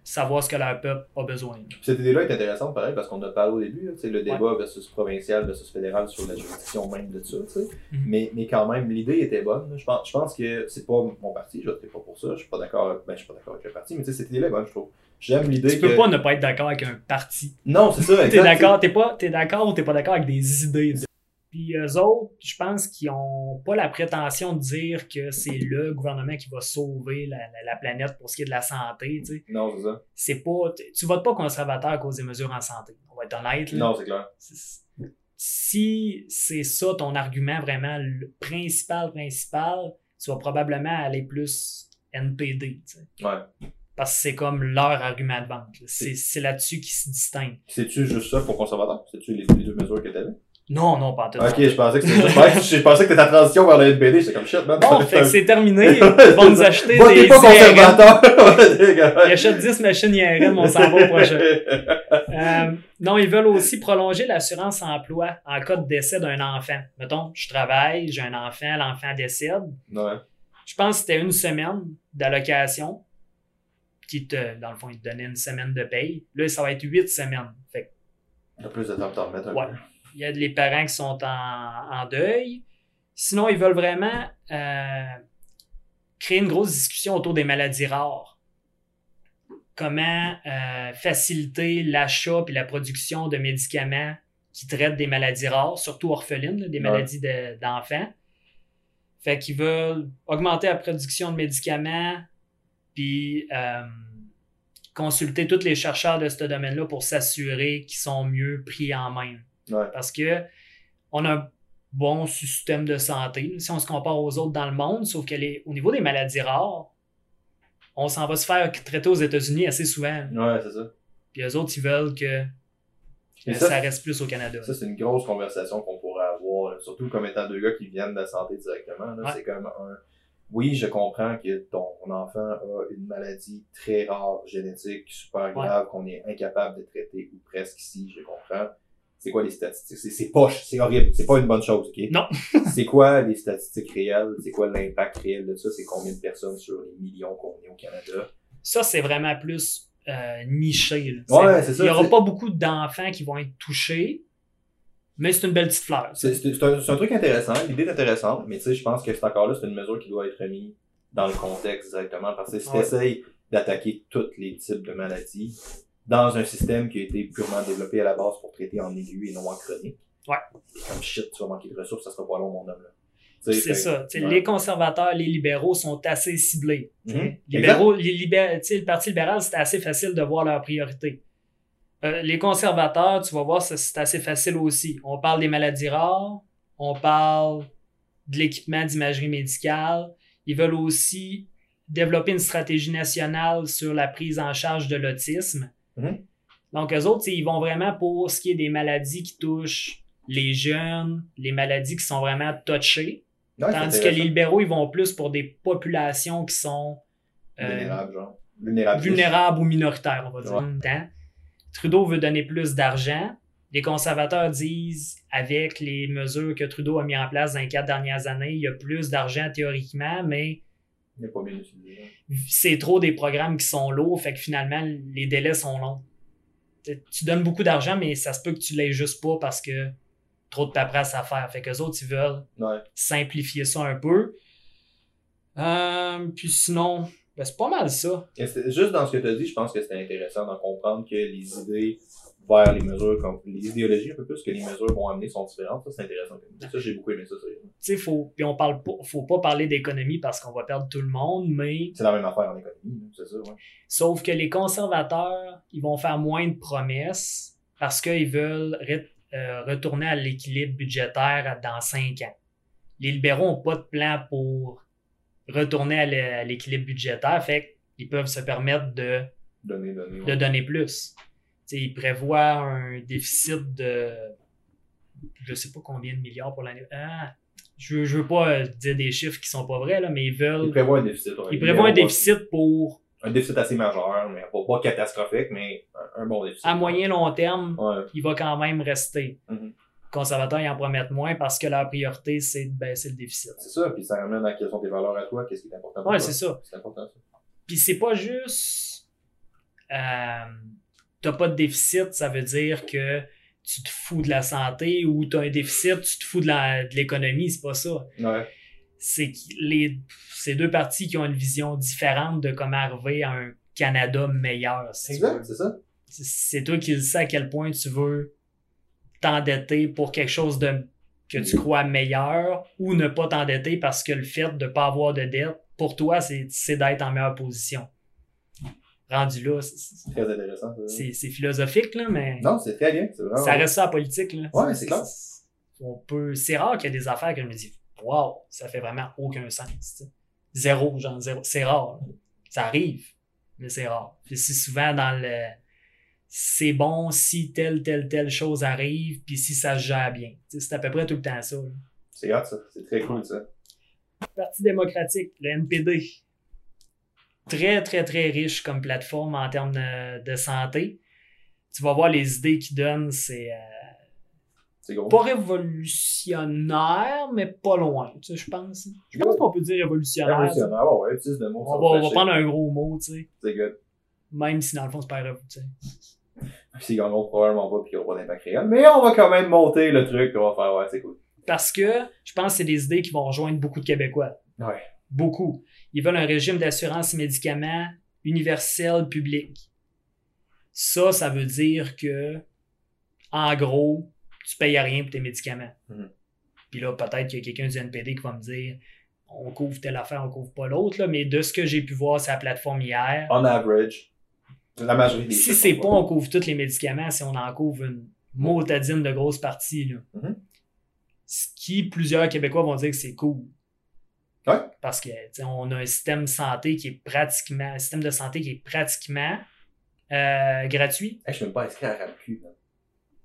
savoir ce que leur peuple a besoin. Cette idée-là est intéressante, pareil, parce qu'on a parlé au début, là, le débat versus provincial versus fédéral sur la juridiction même de ça, sais. Mhm. mais, mais quand même, l'idée était bonne. Je pense, je pense que c'est pas mon parti, je voterai pas pour ça. Je suis pas d'accord, ben, je suis pas d'accord avec le parti, mais tu sais, cette idée-là est bonne, je trouve. J'aime l'idée Tu que... peux pas ne pas être d'accord avec un parti. Non, c'est ça, T'es d'accord, t'es pas, t'es d'accord ou t'es pas d'accord avec des idées. Puis eux autres, je pense qu'ils ont pas la prétention de dire que c'est le gouvernement qui va sauver la, la- la planète pour ce qui est de la santé. Tu sais. Non, c'est ça. C'est pas, tu votes pas conservateur à cause des mesures en santé. On va être honnête. là. Non, c'est clair. Si c'est ça ton argument vraiment le principal, principal, tu vas probablement aller plus NPD. tu sais. Ouais. Parce que c'est comme leur argument de vente. là. C'est c'est là-dessus qu'ils se distinguent. C'est-tu juste ça pour conservateur? C'est-tu les, les deux mesures que t'avais? Non, non, pas en tout. Ok, je pensais que c'était je pensais que ta transition vers le NPD, j'étais comme shit, man. Bon, fait que c'est terminé. Ils vont nous acheter des pas conservateur! Ils achètent 10 machines IRM, on s'en va au prochain. Euh, non, ils veulent aussi prolonger l'assurance emploi en cas de décès d'un enfant. Mettons, je travaille, j'ai un enfant, l'enfant décède. Ouais. Je pense que c'était une semaine d'allocation qui te, dans le fond, ils te donnaient une semaine de paye. Là, ça va être huit semaines. Fait que T'as plus de temps pour t'en remettre un Ouais. peu. Il y a les parents qui sont en, en deuil. Sinon, ils veulent vraiment euh, créer une grosse discussion autour des maladies rares. Comment euh, faciliter l'achat et la production de médicaments qui traitent des maladies rares, surtout orphelines, là, des Ouais. maladies de- d'enfants. Fait qu'ils veulent augmenter la production de médicaments, puis euh, consulter tous les chercheurs de ce domaine-là pour s'assurer qu'ils sont mieux pris en main. Ouais. Parce que on a un bon système de santé, si on se compare aux autres dans le monde, sauf que les, au niveau des maladies rares, on s'en va se faire traiter aux États-Unis assez souvent. Ouais, c'est ça. Puis eux autres, ils veulent que, ça, ça, reste plus au Canada. Ça, c'est une grosse conversation qu'on pourrait avoir, là. surtout comme étant deux gars qui viennent de la santé directement. Ouais. C'est comme un. Oui, je comprends que ton enfant a une maladie très rare, génétique, super grave, qu'on est incapable de traiter, ou presque ici, je comprends. C'est quoi les statistiques? C'est, poche, c'est horrible, c'est pas une bonne chose, ok? Non. c'est quoi les statistiques réelles? C'est quoi l'impact réel de ça? C'est combien de personnes sur les millions qu'on est au Canada? Ça, c'est vraiment plus euh, niché. Ouais, c'est ça, Il n'y aura pas beaucoup d'enfants qui vont être touchés, mais c'est une belle petite fleur. C'est, un, truc intéressant, l'idée est intéressante, mais tu sais, je pense que c'est encore là, c'est une mesure qui doit être remise dans le contexte directement, parce que si tu Ouais. essayes d'attaquer tous les types de maladies dans un système qui a été purement développé à la base pour traiter en aigu et non en chronique, Ouais. comme shit, tu vas manquer de ressources, ça sera pas long, mon homme. Là. C'est ça. Ouais. Les conservateurs, les libéraux sont assez ciblés. sais. Mhm. Libéraux, les libé- tu sais, le Parti libéral, c'était assez facile de voir leurs priorités. Euh, les conservateurs, tu vas voir, c'est assez facile aussi. On parle des maladies rares, on parle de l'équipement d'imagerie médicale. Ils veulent aussi développer une stratégie nationale sur la prise en charge de l'autisme. Mhm. Donc, eux autres, ils vont vraiment pour ce qui est des maladies qui touchent les jeunes, les maladies qui sont vraiment touchées. Ouais, Tandis que les libéraux, ils vont plus pour des populations qui sont euh, Vulnérables, genre. Vulnérables. vulnérables ou minoritaires, on va dire. Ouais. Trudeau veut donner plus d'argent. Les conservateurs disent, avec les mesures que Trudeau a mis en place dans les quatre dernières années, il y a plus d'argent théoriquement, mais Il pas bien utilisé. c'est trop des programmes qui sont lourds, fait que finalement, les délais sont longs. Tu donnes beaucoup d'argent, mais ça se peut que tu l'aies juste pas parce que trop de paperasse à faire. Fait que autres, ils veulent Ouais. simplifier ça un peu. Euh, puis sinon, ben, c'est pas mal ça. C'est- juste dans ce que tu as dit, je pense que c'était intéressant d'en comprendre que les idées vers les mesures, comme les idéologies un peu plus que les mesures vont amener sont différentes. Ça, c'est intéressant. Ça, j'ai beaucoup aimé ça. Tu sais, faut, puis on parle pas, faut pas parler d'économie parce qu'on va perdre tout le monde, mais C'est la même affaire en économie, c'est ça, ouais. sauf que les conservateurs, ils vont faire moins de promesses parce qu'ils veulent re- euh, retourner à l'équilibre budgétaire dans cinq ans. Les libéraux ont pas de plan pour retourner à l'é- à l'équilibre budgétaire, fait qu'ils peuvent se permettre de Donner, donner. de donner plus. Il prévoit un déficit de je sais pas combien de milliards pour l'année. Ah, je, veux- je veux pas euh, dire des chiffres qui sont pas vrais, là, mais ils Il veulent. prévoit un déficit. Ils prévoient un déficit pour Un déficit assez majeur, mais pas, pas catastrophique, mais un, un bon déficit. à moyen long terme, Ouais. il va quand même rester. Mhm. Les conservateurs ils en promettent moins parce que leur priorité c'est de baisser le déficit. C'est ça, puis ça ramène à quelles sont tes valeurs à toi, qu'est-ce qui est important pour Ouais, toi? c'est ça. C'est important, ça. Puis c'est pas juste euh, t'as pas de déficit, ça veut dire que tu te fous de la santé ou t'as un déficit, tu te fous de l'économie, c'est pas ça. Ouais. c'est les ces deux parties qui ont une vision différente de comment arriver à un Canada meilleur. si tu. Exact, c'est ça. C'est- toi qui le sais à quel point tu veux t'endetter pour quelque chose de que tu crois meilleur ou ne pas t'endetter parce que le fait de pas avoir de dette, pour toi, c'est d'être en meilleure position. Rendu là, c'est- Très intéressant. c'est philosophique, là, mais Non, c'est très bien. C'est vraiment. ça reste ça la politique. Là. Ouais, c'est clair. On peut... C'est rare qu'il y ait des affaires que je me dis Wow, ça fait vraiment aucun sens. Zéro, genre zéro. C'est rare. là. Ça arrive, mais c'est rare. Puis c'est souvent dans le c'est bon si telle, telle, telle chose arrive, puis si ça se gère bien. C'est à peu près tout le temps ça. C'est hot, ça. C'est très cool, ça. Parti démocratique, le NPD. Très, très, très riche comme plateforme en termes de, de santé. Tu vas voir les idées qu'ils donnent, c'est euh, pas révolutionnaire, mais pas loin, tu sais, je pense. Je pense qu'on peut dire révolutionnaire. tu sais. Révolutionnaire, ouais, ouais, utilise le mot. On va, on va prendre un gros mot, tu sais. C'est good. Même si dans le fond, c'est pas révolutionnaire. tu sais. S'ils gagneront probablement pas, puis qu'ils n'auront pas d'impact réel. Mais on va quand même monter le truc, on va faire, ouais, c'est cool. Parce que je pense que c'est des idées qui vont rejoindre beaucoup de Québécois. Ouais. Beaucoup. Ils veulent un régime d'assurance médicaments universel public. Ça, ça veut dire que, en gros, tu payes rien pour tes médicaments. Mhm. Puis là, peut-être qu'il y a quelqu'un du NPD qui va me dire on couvre telle affaire, on couvre pas l'autre, mais de ce que j'ai pu voir sur la plateforme hier, On average, la majorité des si c'est pas on couvre tous les médicaments, si on en couvre une motadine de grosse partie, là. Mhm. ce qui plusieurs Québécois vont dire que c'est cool. Ouais. Parce que on a un système de santé qui est pratiquement un système de santé qui est pratiquement euh, gratuit. Hey, je suis même pas inscrit à RAMQ.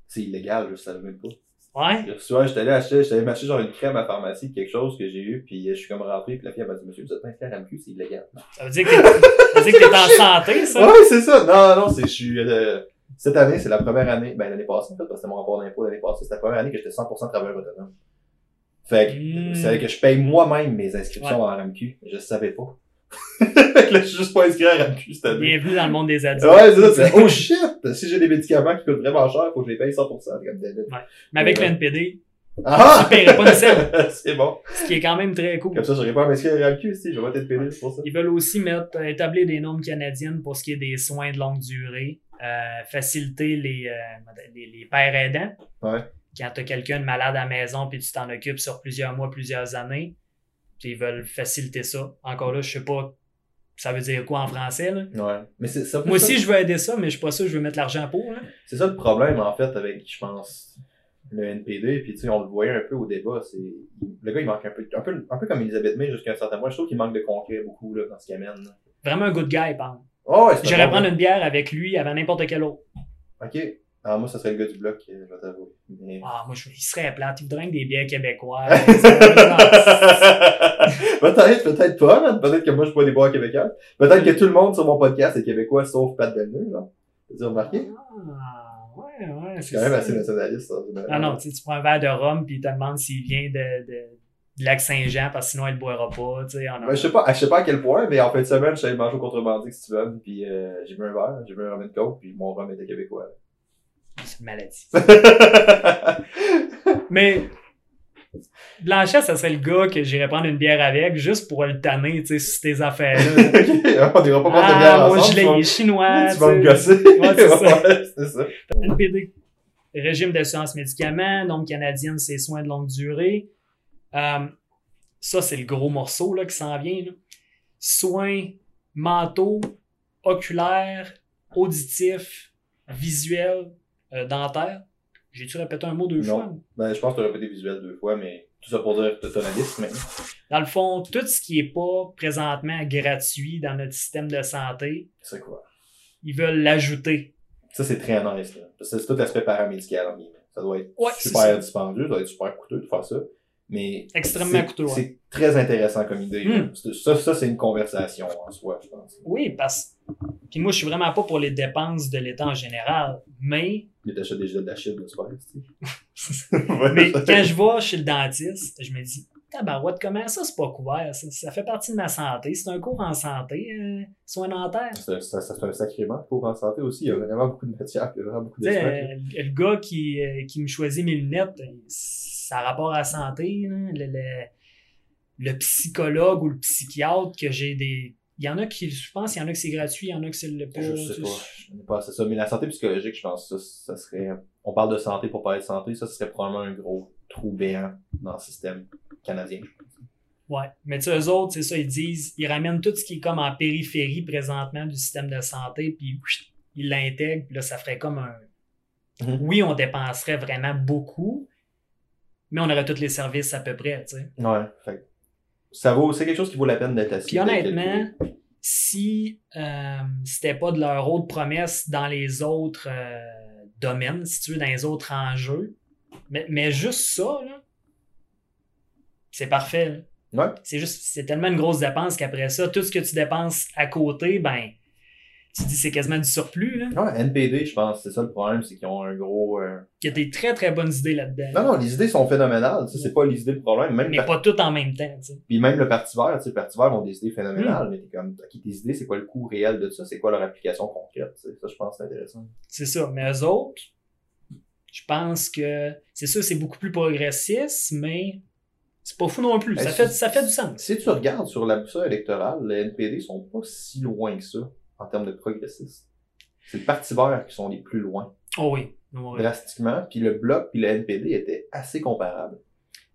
C'est illégal, je savais même pas. Ouais. Ouais, j'étais allé acheter, j'étais allé m'acheter genre une crème à pharmacie, quelque chose que j'ai eu, puis je suis comme rentré, puis la fille m'a dit, monsieur, vous êtes pas inscrit à RAMQ, c'est illégal. Ça veut dire que t'es, que t'es en santé, ça? Ouais, c'est ça. Non, non, c'est, je suis, euh, cette année, c'est la première année, ben, l'année passée, en fait, parce que c'était mon rapport d'impôt l'année passée, c'est la première année que j'étais 100% travailleur autonome. Fait que, Hmm. c'est que je paye moi-même mes inscriptions en RAMQ. Je savais pas. fait que là, je suis juste pas inscrit à RAMQ cette année. Bienvenue dans le monde des adultes. Ouais, c'est ça, c'est, oh shit! Si j'ai des médicaments qui coûtent vraiment cher, faut que je les paye 100%, comme David. Mais avec Ouais. le NPD, Ah! tu paierais pas une scène. c'est bon. ce qui est quand même très cool. Comme ça, j'aurais pas à m'inscrire à RAMQ, si, je vais être pédé pour ça. Ils veulent aussi mettre, euh, établir des normes canadiennes pour ce qui est des soins de longue durée, euh, faciliter les, euh, les, les pères aidants. Ouais. Quand tu as quelqu'un de malade à la maison puis tu t'en occupes sur plusieurs mois, plusieurs années, puis ils veulent faciliter ça. Encore là, je sais pas ça veut dire quoi en français. Là? Ouais. Mais c'est ça. Moi ça- aussi, je veux aider ça, mais je suis pas sûr que je veux mettre l'argent pour. C'est ça le problème, en fait, avec, je pense, le NPD. Puis, tu sais, on le voyait un peu au débat. C'est, le gars, il manque un peu, un peu, un peu comme Elisabeth May jusqu'à un certain point. Je trouve qu'il manque de concret beaucoup, là, dans ce qu'il amène. là. Vraiment un good guy, par exemple. Oh, ouais, c'est un J'irais prendre une bière avec lui avant n'importe quel autre. Ok. Ah, moi, ça serait le gars du bloc, euh, je vais t'avouer. Mais... Ah, moi, je, il serait plate. Il voudrait que des bières québécoises. peut-être, peut-être pas, man. Peut-être que moi, je pas des bois québécois. Peut-être que tout le monde sur mon podcast est québécois, sauf Pat Delneux, là. T'as remarqué? Ah, ouais, ouais, C'est quand même assez nationaliste, ça. Ah non, tu tu prends un verre de rhum puis il te demande s'il vient de, de, de Lac-Saint-Jean parce que sinon il le boira pas, tu sais. en- Ben, je sais pas, je sais pas à quel point, mais en fin de semaine, je suis allé manger au contrebandique Steven, puis euh, j'ai bu un verre, j'ai bu un rhum and coke, puis mon rhum était québécois. C'est une maladie. Mais Blanchet, ça serait le gars que j'irais prendre une bière avec juste pour le tanner, tu sais, sur tes affaires-là. ok, on ira pas prendre de bière ah, moi, ensemble. je tu vas- l'ai chinois, Tu vas me gosser. Ouais, c'est ça. Ouais, c'est ça. NPD. Régime d'assurance médicaments, donc canadienne, c'est soins de longue durée. Euh, ça, c'est le gros morceau là, qui s'en vient. là. Soins mentaux, oculaires, auditifs, visuels, euh, dentaires. J'ai-tu répété un mot deux Non. fois? Ben, je pense que tu as répété visuel deux fois, mais tout ça pour dire que tu as liste maintenant. Dans le fond, tout ce qui n'est pas présentement gratuit dans notre système de santé, C'est quoi? ils veulent l'ajouter. Ça, c'est très que c'est tout l'aspect paramédical, en guillemets. Ça doit être Ouais, super dispendieux, ça doit être super coûteux de faire ça. Mais. Extrêmement coûteux, ouais. C'est très intéressant comme idée. Hmm. Ça, ça c'est une conversation en soi, je pense. Oui, parce Puis moi, je suis vraiment pas pour les dépenses de l'État en général, mais Il t'achètes des gels d'achille, là, super, tu Mais quand je vais chez le dentiste, je me dis, tabarouette, comment ça, c'est pas couvert? Ça, ça fait partie de ma santé. C'est un cours en santé, euh, soins dentaires. C'est ça- ça- c'est un sacrément pour en santé aussi. Il y a vraiment beaucoup de matière, il y a vraiment beaucoup d'espace. euh, le gars qui, euh, qui me choisit mes lunettes, euh, ça a rapport à la santé. le- le psychologue ou le psychiatre que j'ai des. Il y en a qui, je pense, il y en a que c'est gratuit, il y en a que c'est le pas. Je sais pas. Je pas c'est ça. Mais la santé psychologique, je pense que ça, ça serait. On parle de santé pour parler de santé, ça serait probablement un gros trou béant dans le système canadien. Ouais. Mais tu sais, eux autres, c'est ça, ils disent, ils ramènent tout ce qui est comme en périphérie présentement du système de santé, puis ils l'intègrent, puis là, ça ferait comme un. Mhm. Oui, on dépenserait vraiment beaucoup, mais on aurait tous les services à peu près, tu sais. Ouais. Fait ça vaut, c'est quelque chose qui vaut la peine d'être assis. Puis honnêtement, si euh, c'était pas de leur autre promesse dans les autres euh, domaines, si tu veux, dans les autres enjeux, mais, mais juste ça, là, c'est parfait. là. Ouais. C'est juste, c'est tellement une grosse dépense qu'après ça, tout ce que tu dépenses à côté, ben, tu dis c'est quasiment du surplus, là. Ouais, NPD, je pense, c'est ça le problème, c'est qu'ils ont un gros. euh, Il y a des très très bonnes idées là-dedans. Non, non, les idées sont phénoménales. Ça, c'est pas les idées le problème. Même, mais pas toutes en même temps, tu sais. Puis même le Parti vert, tu sais, le Parti vert ont des idées phénoménales, Hmm. mais t'es comme, ok, tes idées, c'est quoi le coût réel de ça? C'est quoi leur application concrète? tu sais? Ça, je pense, c'est intéressant. C'est ça. Mais eux autres, je pense que c'est sûr, c'est beaucoup plus progressiste, mais c'est pas fou non plus. Ben, Ça fait, ça fait du sens. Si tu regardes sur la boussole électorale, les NPD sont pas si loin que ça en termes de progressistes. C'est le Parti vert qui sont les plus loin, Oh oui. Ouais. drastiquement. Puis le Bloc puis le NPD étaient assez comparables.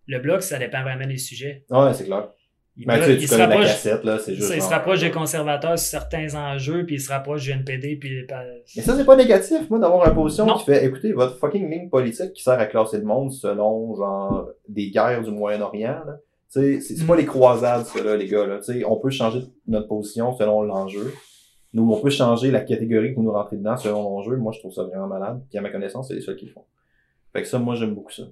Le bloc, ça dépend vraiment des sujets. Ouais, c'est clair. Il, Mais tu sais, il tu se la rapproche, cassette, là, c'est juste. ça, il se rapproche des conservateurs sur certains enjeux, puis il se rapproche du NPD, puis Mais ça, c'est pas négatif, moi, d'avoir une position Non. qui fait, écoutez, votre fucking ligne politique qui sert à classer le monde selon, genre, des guerres du Moyen-Orient, là. Tu Tu sais, c'est pas les croisades, ça, là, les gars, là. Tu sais, on peut changer notre position selon l'enjeu. Nous, on peut changer la catégorie que nous rentrez dedans selon l'enjeu. Moi, je trouve ça vraiment malade. Puis à ma connaissance, c'est les seuls qui le font. Fait que ça, moi, j'aime beaucoup ça.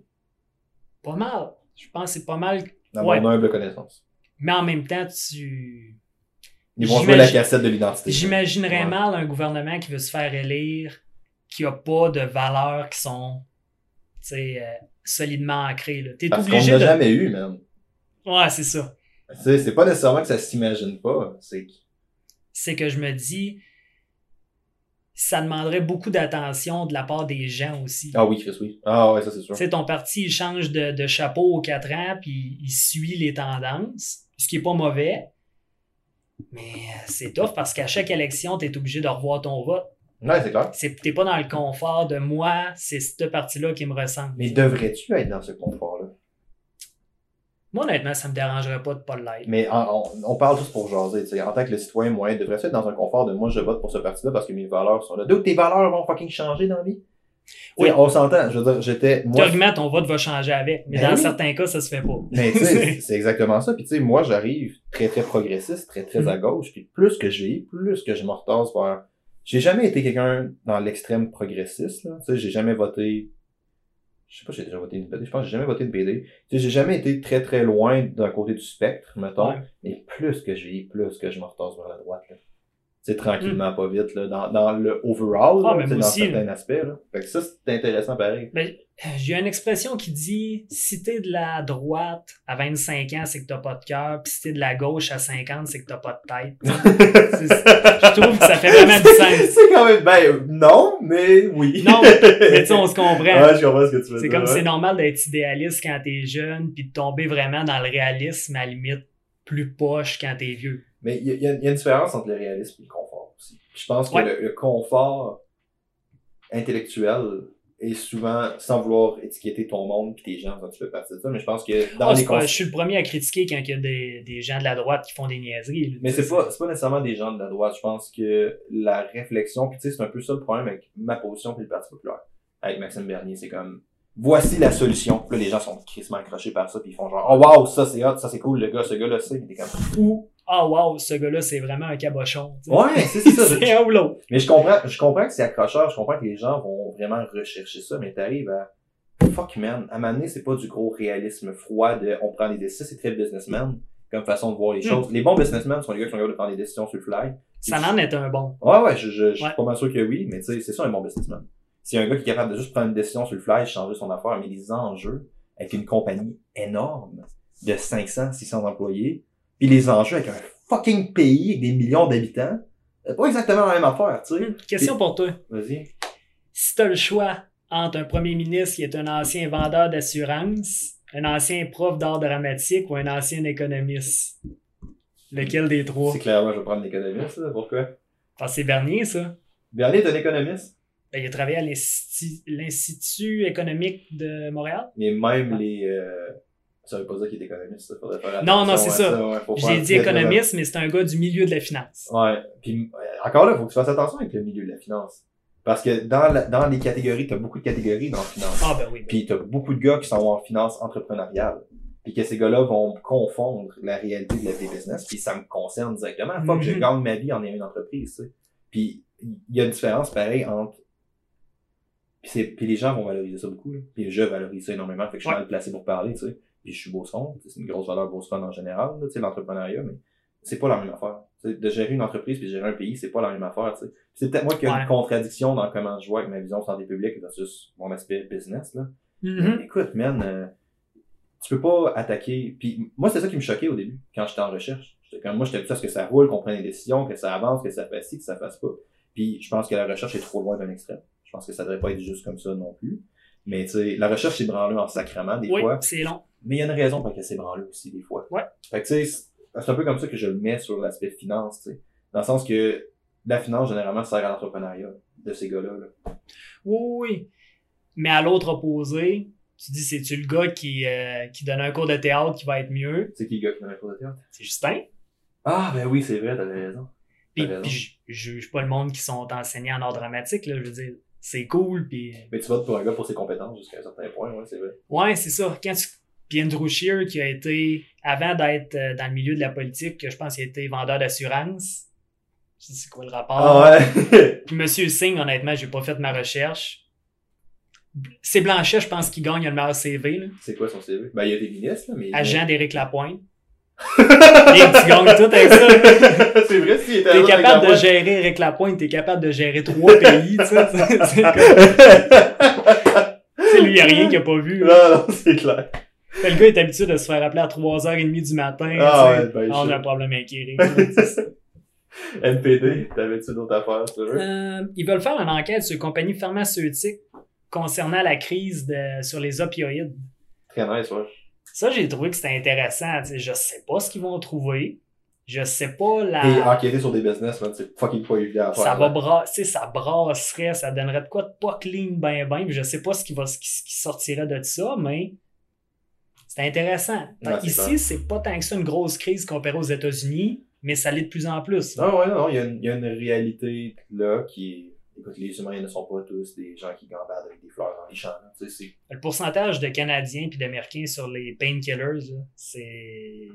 Pas mal. Je pense que c'est pas mal. Dans Ouais. mon humble connaissance. Mais en même temps, tu. Ils vont jouer la cassette de l'identité. J'imaginerais Ouais. mal un gouvernement qui veut se faire élire, qui a pas de valeurs qui sont, tu sais, euh, solidement ancrées. là. T'es Parce qu'on n'a de. jamais eu, man. Ouais, c'est ça. C'est pas nécessairement que ça s'imagine pas. C'est que- C'est que je me dis, ça demanderait beaucoup d'attention de la part des gens aussi. Ah oui, Chris, oui. Ah ouais, ça, c'est sûr. Tu sais, ton parti, il change de, de chapeau aux quatre ans, puis il suit les tendances, ce qui est pas mauvais. Mais euh, c'est tough parce qu'à chaque élection, tu es obligé de revoir ton vote. Ouais, c'est clair. C'est- T'es pas dans le confort de moi, c'est cette partie-là qui me ressemble. Mais devrais-tu être dans ce confort-là? Moi, honnêtement, ça me dérangerait pas de pas l'être. Mais on, on parle juste pour jaser. En tant que le citoyen moyen, devrais-tu être dans un confort de moi, je vote pour ce parti-là parce que mes valeurs sont là? D'où tes valeurs vont fucking changer dans la vie? Oui. On s'entend. Je veux dire, j'étais, moi, ton vote va changer avec, mais Ben dans oui. certains cas, ça se fait pas. Mais tu sais, c'est exactement ça. Puis tu sais, moi, j'arrive très, très progressiste, très, très à gauche. Puis plus que j'ai, plus que je me retasse vers... J'ai jamais été quelqu'un dans l'extrême progressiste, là. Tu sais, j'ai jamais voté... Je sais pas, si j'ai déjà voté une BD. Je pense que j'ai jamais voté une BD. Tu sais, j'ai jamais été très, très loin d'un côté du spectre, mettons. Mais plus que j'ai, plus que je me retasse vers la droite, là. Sais, tranquillement, pas vite, là. Dans, dans le overall, Ah, là, mais dans certains aspects, là. Fait que ça, c'est intéressant pareil. Ben, j'ai une expression qui dit si t'es de la droite à 25 ans, c'est que t'as pas de cœur, puis si t'es de la gauche à 50, c'est que t'as pas de tête. Je trouve que ça fait vraiment du sens. C'est quand même, ben, non, mais oui. Non, mais tu sais, on se comprend. Ouais, je comprends ce que tu veux C'est comme ouais. c'est normal d'être idéaliste quand t'es jeune, puis de tomber vraiment dans le réalisme à la limite plus poche quand t'es vieux. Mais il y, y a une différence entre le réalisme et le confort aussi. Je pense que Ouais. le, le confort intellectuel est souvent, sans vouloir étiqueter ton monde et tes gens tu fais partie de ça, mais je pense que dans Ah, les pas- je suis le premier à critiquer quand il y a des, des gens de la droite qui font des niaiseries. Mais c'est pas, c'est pas nécessairement des gens de la droite. Je pense que la réflexion, puis tu sais, c'est un peu ça le problème avec ma position puis le Parti populaire. Avec Maxime Bernier, c'est comme, voici la solution. Puis là, les gens sont crissement accrochés par ça, puis ils font genre, oh wow, ça c'est hot, ça c'est cool, le gars, ce gars-là, c'est, comme, Ou, ah wow, ce gars-là, c'est vraiment un cabochon. ouais, c'est ça. c'est un ou l'autre. Mais je comprends, je comprends que c'est accrocheur, je comprends que les gens vont vraiment rechercher ça, mais t'arrives à, fuck man, à donné, c'est pas du gros réalisme froid de, on prend des décisions, c'est très businessman, comme façon de voir les Hmm. choses. Les bons businessmen sont les gars qui sont capables de prendre des décisions sur le fly. Ça en est un bon. Ouais, ouais, je, je, je suis Ouais. pas mal sûr que oui, mais tu sais, c'est ça un bon businessman. C'est un gars qui est capable de juste prendre une décision sur le fly, changer son affaire, mais les enjeux avec une compagnie énorme de 500, 600 employés, puis les enjeux avec un fucking pays avec des millions d'habitants, c'est pas exactement la même affaire, tu sais. Question pour toi. Vas-y. Si t'as le choix entre un premier ministre qui est un ancien vendeur d'assurance, un ancien prof d'art dramatique ou un ancien économiste, lequel des trois? C'est clairement, je vais prendre l'économiste. Pourquoi? Parce que c'est Bernier, ça. Bernier est un économiste, Ben, il a travaillé à l'Insti- l'Institut économique de Montréal. mais même les, euh, ça veut pas dire qu'il est économiste, ça. Faudrait faire Non, non, c'est ça. ouais, J'ai dit économiste, mais c'est un gars du milieu de la finance. Ouais. Puis euh, encore là, faut que tu fasses attention avec le milieu de la finance. Parce que dans, la- dans les catégories, t'as beaucoup de catégories dans la finance. Ah ben oui. ben- Puis t'as beaucoup de gars qui sont en finance entrepreneuriale. Puis que ces gars-là vont confondre la réalité de la vie business. Puis ça me concerne directement. Faut que je Mhm. gagne ma vie en ayant une entreprise, tu sais. Puis il y a une différence pareil entre puis, puis les gens vont valoriser ça beaucoup. Là. Puis je valorise ça énormément. Fait que je suis Ouais. mal placé pour parler, tu sais. Puis je suis Beauceron. C'est une grosse valeur Beauceron en général, là, tu sais, l'entrepreneuriat, mais c'est pas la même affaire. De gérer une entreprise puis de gérer un pays, c'est pas la même affaire, tu sais. Puis C'est peut-être moi qui ai Ouais. une contradiction dans comment je vois avec ma vision santé publique versus mon aspect business, là. Mhm. Écoute, man, euh, tu peux pas attaquer. Puis moi, c'est ça qui me choquait au début, quand j'étais en recherche. Comme moi, j'étais habitué à ce que ça roule, qu'on prenne des décisions, que ça avance, que ça fasse ci, que ça fasse pas. Puis je pense que la recherche est trop loin d'un extrême. Je pense que ça devrait pas être juste comme ça non plus. Mais tu sais, la recherche c'est branlée en sacrament des Oui, fois. c'est long. Mais il y a une raison pour laquelle c'est branlé aussi des fois. Ouais. Fait que tu sais, c'est un peu comme ça que je le mets sur l'aspect finance, tu sais. Dans le sens que la finance, généralement, sert à l'entrepreneuriat de ces gars-là. là. Oui, oui. Mais à l'autre opposé, tu dis c'est-tu le gars qui, euh, qui donne un cours de théâtre qui va être mieux? C'est qui le gars qui fait un cours de théâtre? C'est Justin. Ah, ben oui, c'est vrai, t'avais raison. Puis, puis je juge pas le monde qui sont enseignants en art dramatique, là. Je veux dire, c'est cool, puis... Mais tu votes pour un gars pour ses compétences jusqu'à un certain point, ouais, c'est vrai. Ouais, c'est ça. Quand tu, Puis Andrew Scheer, qui a été, avant d'être euh, dans le milieu de la politique, que je pense qu'il a été vendeur d'assurance. Je sais c'est quoi le rapport. Ah ouais. Puis Monsieur Singh, honnêtement, j'ai pas fait ma recherche. C'est Blanchet, je pense, qui gagne le meilleur CV. C'est quoi son CV? Ben, il y a des ministres, là, mais. Agent d'Éric Lapointe. Et tu gagnes tout avec ça. c'est vrai, s'il était T'es capable de gérer Éric Lapointe, t'es capable de gérer trois pays, tu sais. C'est- lui, y a rien qu'il a pas vu. Non, non, c'est clair. Fait, Le gars est habitué de se faire appeler à 3h30 du matin. Ah ouais, ben, Ah, on je- a un problème c'est ça. NPD, t'avais-tu d'autres affaires, tu veux? Euh, ils veulent faire une enquête sur les compagnies pharmaceutiques concernant la crise de, sur les opioïdes. Très nice, ouais. Ça, j'ai trouvé que c'était intéressant. Je sais pas ce qu'ils vont trouver. Je sais pas la. Et enquêter sur des business, man, c'est fucking pas évident à faire. ça va brasser, ça brasserait, ça donnerait de quoi de pas clean ben ben. Je sais pas ce qui va ce qui sortirait de ça, mais c'est intéressant. Ouais, Ici, c'est pas tant que ça une grosse crise comparée aux États-Unis, mais ça l'est de plus en plus. Non, ouais, non, il y, a une- il y a une réalité là qui est. Écoute, les humains ne sont pas tous des gens qui gambadent avec des fleurs dans les champs. Tu sais, Le pourcentage de Canadiens puis d'Américains sur les painkillers, c'est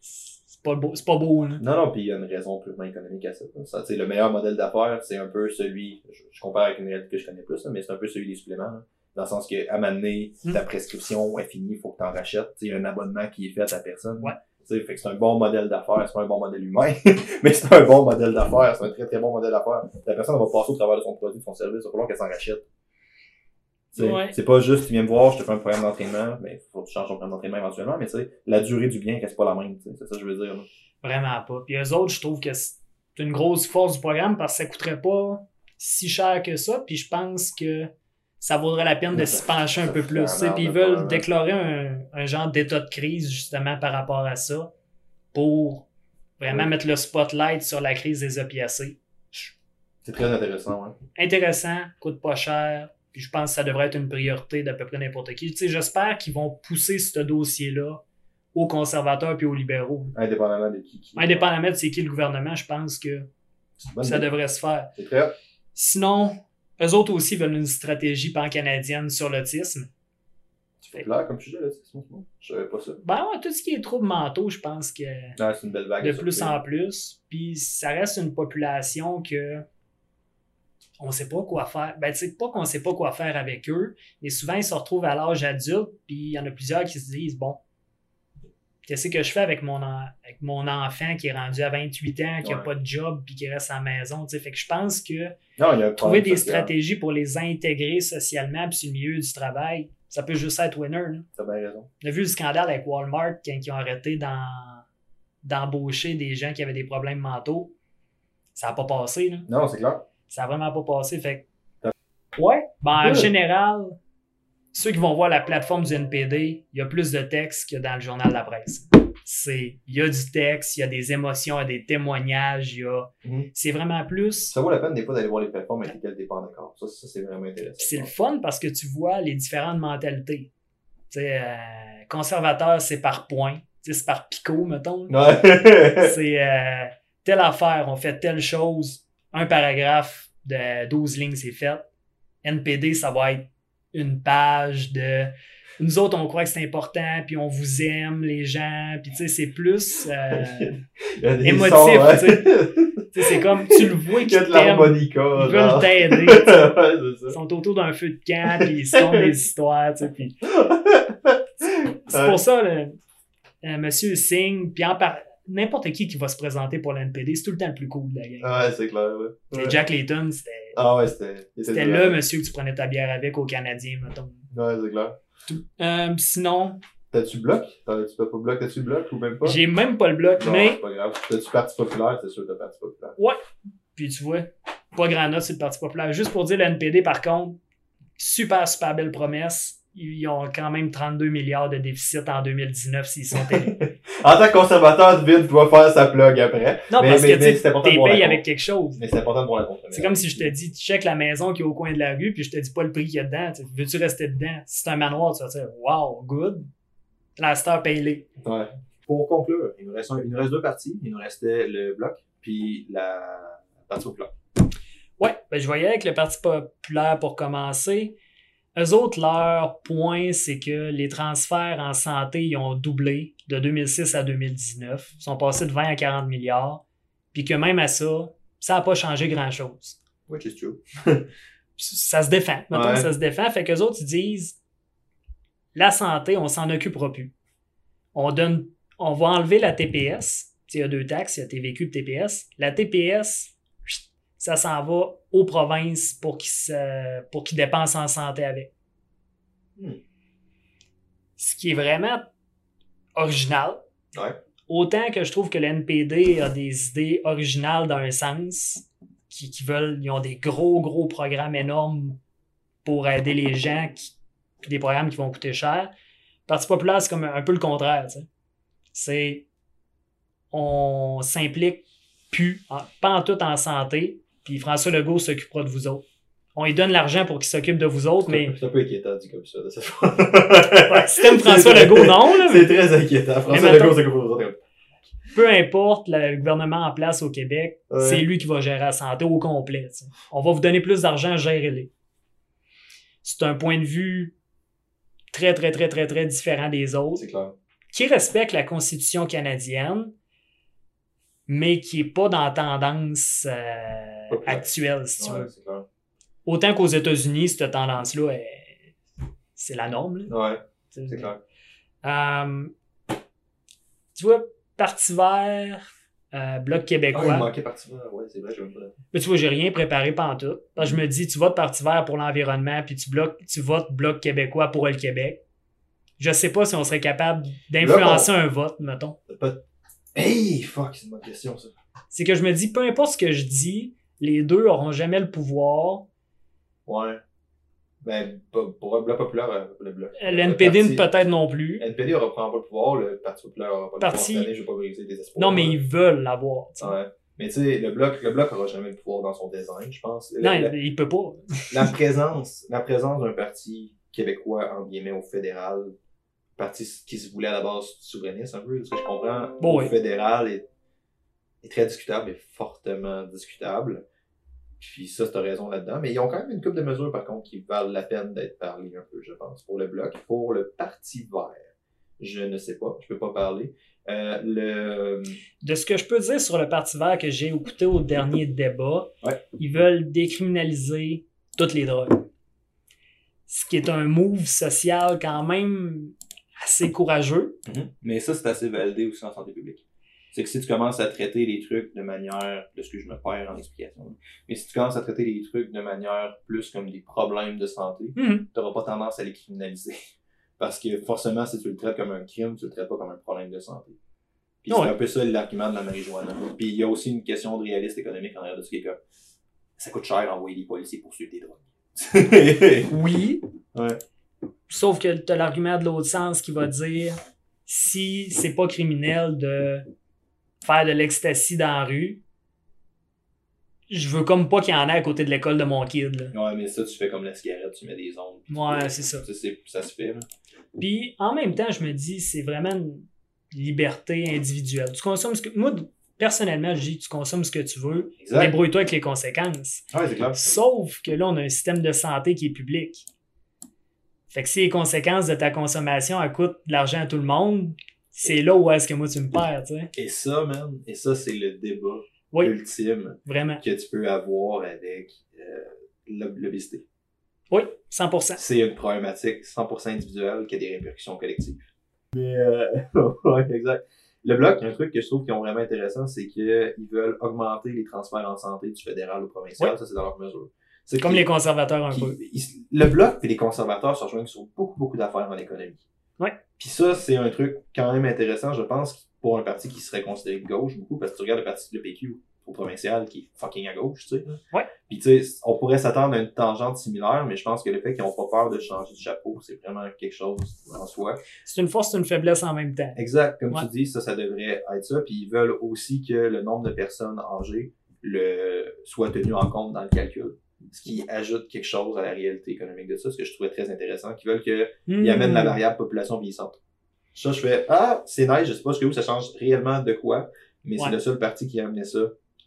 c'est pas beau, pas beau là. Non, non, puis il y a une raison purement économique à ça. ça le meilleur modèle d'affaires, c'est un peu celui, je, je compare avec une réalité que je connais plus, là, mais c'est un peu celui des suppléments. là. Dans le sens que, à un moment donné, Mm. ta prescription est finie, il faut que tu en rachètes. Il y a un abonnement qui est fait à la personne. Ouais. Fait que c'est un bon modèle d'affaires, c'est pas un bon modèle humain, mais c'est un bon modèle d'affaires, c'est un très très bon modèle d'affaires. La personne va passer au travers de son produit, de son service, il va falloir qu'elle s'en rachète. Ouais. C'est pas juste, tu viens me voir, je te fais un programme d'entraînement, mais faut que tu changes ton programme d'entraînement éventuellement, mais tu sais, la durée du bien reste pas la même, c'est ça que je veux dire. là. Vraiment pas. Puis eux autres, je trouve que c'est une grosse force du programme parce que ça coûterait pas si cher que ça. Puis je pense que ça vaudrait la peine de s'y pencher un peu plus. Puis ils veulent déclarer un, un genre d'état de crise justement par rapport à ça pour vraiment mettre le spotlight sur la crise des opiacés. C'est très intéressant, ouais. Intéressant, coûte pas cher. Puis je pense que ça devrait être une priorité d'à peu près n'importe qui. Tu sais, j'espère qu'ils vont pousser ce dossier-là aux conservateurs puis aux libéraux. Indépendamment de qui. qui Indépendamment de c'est qui le gouvernement, je pense que ça idée. devrait se faire. C'est très. Sinon, eux autres aussi veulent une stratégie pan-canadienne sur l'autisme. Tu fais clair comme sujet, bon. Je savais pas ça. Ben ouais, tout ce qui est troubles mentaux, je pense que Non, c'est une belle vague. de plus en plus. Puis ça reste une population que on sait pas quoi faire. Ben, tu sais, pas qu'on sait pas quoi faire avec eux, mais souvent ils se retrouvent à l'âge adulte, puis il y en a plusieurs qui se disent bon, qu'est-ce que je fais avec mon, en- avec mon enfant qui est rendu à 28 ans, qui a Ouais. pas de job, puis qui reste à la maison, tu sais? Fait que je pense que Non, il y a un trouver des social. stratégies pour les intégrer socialement puis sur le milieu du travail, ça peut juste être winner. T'as bien raison. On a vu le scandale avec Walmart quand ils ont arrêté d'embaucher des gens qui avaient des problèmes mentaux. Ça n'a pas passé, là. Non, c'est clair. Ça n'a vraiment pas passé. Fait que- Ouais. Ben, en général, ceux qui vont voir la plateforme du NPD, il y a plus de texte que dans le journal de la presse. C'est, il y a du texte, il y a des émotions, il y a des témoignages, il y a, Mhm. c'est vraiment plus. Ça vaut la peine des fois d'aller voir les plateformes avec lesquelles t'es pas en accord. Ça, ça c'est vraiment intéressant. C'est le fun parce que tu vois les différentes mentalités. Tu sais, euh, conservateur, c'est par point. Tu sais, c'est par picot, mettons. Ouais. c'est euh, telle affaire, on fait telle chose, un paragraphe de 12 lignes, c'est fait. NPD, ça va être une page de. Nous autres, on croit que c'est important, puis on vous aime, les gens, puis tu sais, c'est plus euh, émotif, hein. c'est comme, tu le vois qu'ils t'aiment, ils veulent t'aider, ouais, ils sont autour d'un feu de camp, puis ils content des histoires, tu sais, puis c'est pour ça, euh, Monsieur Singh, puis en par- n'importe qui qui va se présenter pour l'NPD, c'est tout le temps le plus cool de la gang. Ouais, c'est clair, Ouais. Jack Layton, c'était Ah ouais, c'était. c'était le monsieur que tu prenais ta bière avec au Canadien, mettons. Ouais, c'est clair. Euh, sinon, T'as-tu bloc? T'as-tu pas bloc? T'as-tu bloc ou même pas? j'ai même pas le bloc, Non, mais, c'est pas grave. T'as-tu parti populaire? C'est sûr que t'as parti populaire. puis tu vois, pas grand note sur le Parti populaire. Juste pour dire, le NPD, par contre, super, super belle promesse. Ils ont quand même 32 milliards de déficit en 2019 s'ils sont élus. En tant que conservateur, David doit faire sa plug après. Non, Mais- parce mais- que mais tu la avec quelque chose. Mais c'est important de voir la contre C'est comme si je te dis, tu check la maison qui est au coin de la rue, puis je te dis pas le prix qu'il y a dedans. Veux-tu rester dedans? Si c'est un manoir, tu vas dire, wow, good. La star paye-les. Ouais. Pour conclure, il nous, reste un- il nous reste deux parties. Il nous restait le bloc, puis la partie populaire. Ouais, ben je voyais avec le Parti populaire pour commencer. Eux autres, leur point, c'est que les transferts en santé, ils ont doublé de 2006 à 2019. Ils sont passés de 20 à 40 milliards. Puis que même à ça, ça n'a pas changé grand-chose. Which is true. ça se défend. Ouais. ça se défend. Fait qu'eux autres, ils disent la santé, on s'en occupera plus. On donne, on va enlever la TPS. Il y a deux taxes, il y a TVQ et TPS. La TPS, ça s'en va aux provinces pour qu'ils pour qu'ils dépensent en santé avec. Hmm. Ce qui est vraiment original. Ouais. Autant que je trouve que le NPD a des idées originales dans un sens, qui, qui veulent, ils ont des gros, gros programmes énormes pour aider les gens, qui, des programmes qui vont coûter cher. Le Parti populaire, c'est comme un, un peu le contraire. C'est on s'implique plus, en- pas en tout en santé, puis François Legault s'occupera de vous autres. On lui donne l'argent pour qu'il s'occupe de vous autres, mais C'est un peu inquiétant dit comme ça. de cette fois. Ouais, si t'aimes François Legault, non, là, mais C'est très inquiétant. François Mais mettons- Legault, c'est comme peu importe le gouvernement en place au Québec, Ouais. c'est lui qui va gérer la santé au complet. On va vous donner plus d'argent, gérez-les. C'est un point de vue très, très, très, très, très différent des autres, C'est clair. qui respecte la Constitution canadienne, mais qui est pas dans la tendance euh, actuelle, si tu Ouais, veux. clair. Autant qu'aux États-Unis, cette tendance-là, est- c'est la norme. là. Ouais, c'est clair. Euh, tu vois, Parti vert, euh, Bloc Ah, il québécois. manquait partie Ouais, c'est vrai, je pas. Mais tu vois, j'ai rien préparé pantoute. Parce que je me dis, tu votes Parti vert pour l'environnement, puis tu, bloques, tu votes Bloc québécois pour le Québec. Je sais pas si on serait capable d'influencer un vote, mettons. Hey, fuck, c'est une bonne question, ça. C'est que je me dis, peu importe ce que je dis, les deux auront jamais le pouvoir. Ouais. Ben, pour pour un bloc populaire, euh, le bloc. Le NPD parti- peut-être non plus. NPD aura pas le pouvoir, le Parti populaire aura pas le Parti- pouvoir cette année, je vais pas briser des espoirs. Non, mais ils veulent l'avoir. Ouais. Mais tu sais, le bloc, le bloc aura jamais le pouvoir dans son design, je pense. Non, La- il, il peut pas. la présence, la présence d'un parti québécois, en guillemets, au fédéral, parti qui se voulait à la base souverainiste un peu, de ce que je comprends, Bon, au oui. fédéral est, est très discutable et fortement discutable. Puis ça, t'as raison là-dedans. Mais ils ont quand même une couple de mesures, par contre, qui valent la peine d'être parlées un peu, je pense, pour le bloc. Pour le Parti vert, je ne sais pas, je peux pas parler. Euh, le... De ce que je peux dire sur le Parti vert que j'ai écouté au dernier débat, Ouais. ils veulent décriminaliser toutes les drogues. Ce qui est un move social quand même assez courageux. Mais ça, c'est assez validé aussi en santé publique. C'est que si tu commences à traiter les trucs de manière, de ce que je me perds en explication, mais si tu commences à traiter les trucs de manière plus comme des problèmes de santé, Mhm. tu n'auras pas tendance à les criminaliser. Parce que forcément, si tu le traites comme un crime, tu le traites pas comme un problème de santé. Puis Ouais. c'est un peu ça l'argument de la marijuana. Puis il y a aussi une question de réaliste économique en arrière de ce qui est comme ça coûte cher d'envoyer des policiers pour suivre des drogues. Oui. Ouais. Sauf que tu as l'argument de l'autre sens qui va dire si c'est pas criminel de faire de l'ecstasy dans la rue, je veux comme pas qu'il y en ait à côté de l'école de mon kid. là. Ouais, mais ça, tu fais comme la cigarette, tu mets des ondes. Ouais, c'est ça. ça se fait, là. Puis en même temps, je me dis, c'est vraiment une liberté individuelle. Tu consommes ce que. Moi, personnellement, je dis tu consommes ce que tu veux, Exact. débrouille-toi avec les conséquences. Ouais, c'est clair. Sauf que là, on a un système de santé qui est public. Fait que si les conséquences de ta consommation elles coûtent de l'argent à tout le monde, c'est là où est-ce que moi tu me perds, tu sais. Et ça, man, et ça, c'est le débat Oui. ultime Vraiment. que tu peux avoir avec euh, l'ob- l'obésité. Oui, 100%. C'est une problématique 100% individuelle qui a des répercussions collectives. Mais, euh, ouais, exact. Le Bloc, il y a un truc que je trouve qui est vraiment intéressant, c'est qu'ils veulent augmenter les transferts en santé du fédéral au provincial. Ça, c'est dans leur mesure. C'est Comme les conservateurs un peu. le bloc et les conservateurs se rejoignent sur beaucoup, beaucoup d'affaires en économie. Ouais. Puis ça, c'est un truc quand même intéressant, je pense, pour un parti qui serait considéré de gauche beaucoup, parce que tu regardes le parti de PQ au provincial qui est fucking à gauche, tu sais. Ouais. Puis tu sais, on pourrait s'attendre à une tangente similaire, mais je pense que le fait qu'ils n'ont pas peur de changer de chapeau, c'est vraiment quelque chose en soi. C'est une force, c'est une faiblesse en même temps. Exact, comme Ouais. tu dis, ça, ça devrait être ça. Puis ils veulent aussi que le nombre de personnes âgées le, soit tenu en compte dans le calcul. Ce qui ajoute quelque chose à la réalité économique de ça, ce que je trouvais très intéressant, qui veulent qu'ils Hmm. amènent la variable population vieillissante. Ça, je fais, ah, c'est nice, je sais pas jusqu'où ça change réellement de quoi, mais c'est le seul parti qui a amené ça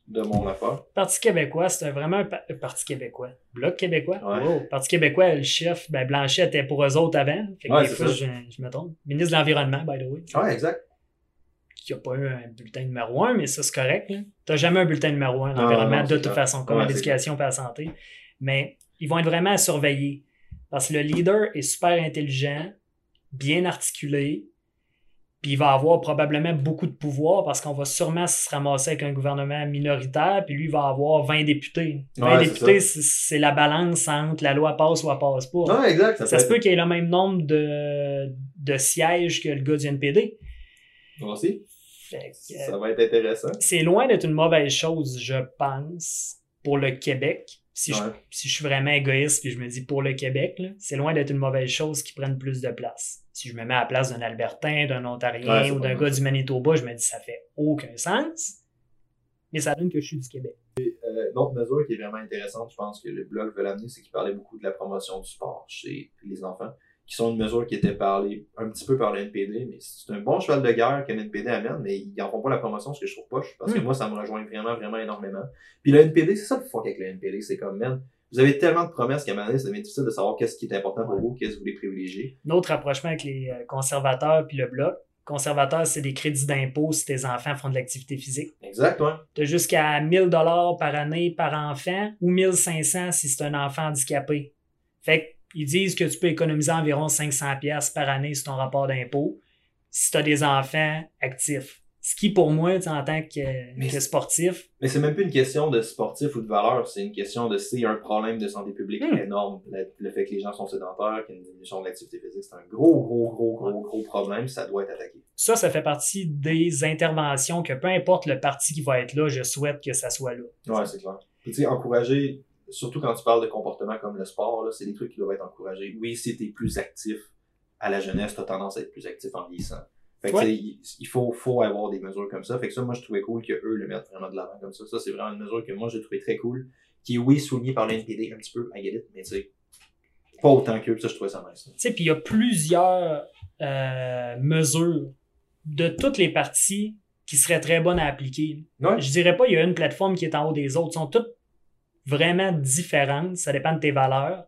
de mon affaire. Parti québécois, c'est vraiment un pa- euh, Parti québécois. Bloc québécois? Ouais. Wow. Parti québécois, le chef, ben Blanchet était pour eux autres avant. Fait que Ouais, des fois, ça. je, je me trompe. Ministre de l'Environnement, by the way. Ouais, exact. Qui a pas eu un bulletin numéro un, mais ça, c'est correct. là. T'as jamais un bulletin numéro un, Non, l'environnement, de toute clair. façon, comme Ouais, l'éducation et la santé. Mais ils vont être vraiment à surveiller. Parce que le leader est super intelligent, bien articulé, puis il va avoir probablement beaucoup de pouvoir parce qu'on va sûrement se ramasser avec un gouvernement minoritaire, puis lui il va avoir 20 députés. 20 Ouais, c'est députés, c'est la balance entre la loi passe ou elle passe pas. Non, exact. Ça, se peut qu'il y ait le même nombre de, de sièges que le gars du NPD. être- aussi. Que, euh, Ça va être intéressant. c'est loin d'être une mauvaise chose, je pense, pour le Québec. Si, je, Ouais. si je suis vraiment égoïste puis je me dis pour le Québec, c'est loin d'être une mauvaise chose qui prenne plus de place. Si je me mets à la place d'un Albertain, d'un Ontarien Ouais, ou d'un gars du Manitoba, je me dis ça fait aucun sens. Mais ça donne que je suis du Québec. Euh, Une autre mesure qui est vraiment intéressante, je pense que le blog veut l'amener, c'est qu'il parlait beaucoup de la promotion du sport chez les enfants, qui sont une mesure qui était parlée un petit peu par le NPD, mais c'est un bon cheval de guerre que le NPD amène, mais ils n'en font pas la promotion, ce que je trouve poche, parce que Hmm. moi, ça me rejoint vraiment, vraiment énormément. Puis le NPD, c'est ça le fuck avec le NPD, c'est comme, man, vous avez tellement de promesses qu'à un moment donné, ça devient difficile de savoir qu'est-ce qui est important pour vous, qu'est-ce que vous voulez privilégier. Notre rapprochement avec les euh, conservateurs puis le Bloc. Conservateurs, c'est des crédits d'impôt si tes enfants font de l'activité physique. Exact, ouais. Tu as jusqu'à 1000 dollars par année par enfant ou 1500 si c'est un enfant handicapé. Fait qu'ils disent que tu peux économiser environ 500 pièces par année sur ton rapport d'impôt si tu as des enfants actifs. Ce qui, pour moi, en tant que, Mais que sportif, Mais c'est même plus une question de sportif ou de valeur, c'est une question de s'il y a un problème de santé publique Hmm. énorme. Le, le fait que les gens sont sédentaires, qu'il y a une diminution de l'activité physique, c'est un gros, gros, gros, gros, gros problème, ça doit être attaqué. ça, ça fait partie des interventions que peu importe le parti qui va être là, je souhaite que ça soit là. Ouais, c'est clair. Puis tu sais, encourager, surtout quand tu parles de comportements comme le sport, là, c'est des trucs qui doivent être encouragés. Oui, si t'es plus actif à la jeunesse, t'as tendance à être plus actif en vieillissant. Fait que Ouais. tu il faut, faut avoir des mesures comme ça. Fait que ça, moi, je trouvais cool qu'eux le mettent vraiment de l'avant comme ça. Ça, c'est vraiment une mesure que moi, j'ai trouvé très cool. Qui est, oui, soulignée par le NPD un petit peu, it, mais tu sais, pas autant qu'eux, ça, je trouvais ça nice. Tu sais, puis il y a plusieurs euh, mesures de toutes les parties qui seraient très bonnes à appliquer. Ouais. Je dirais pas il y a une plateforme qui est en haut des autres. Sont toutes vraiment différentes. Ça dépend de tes valeurs.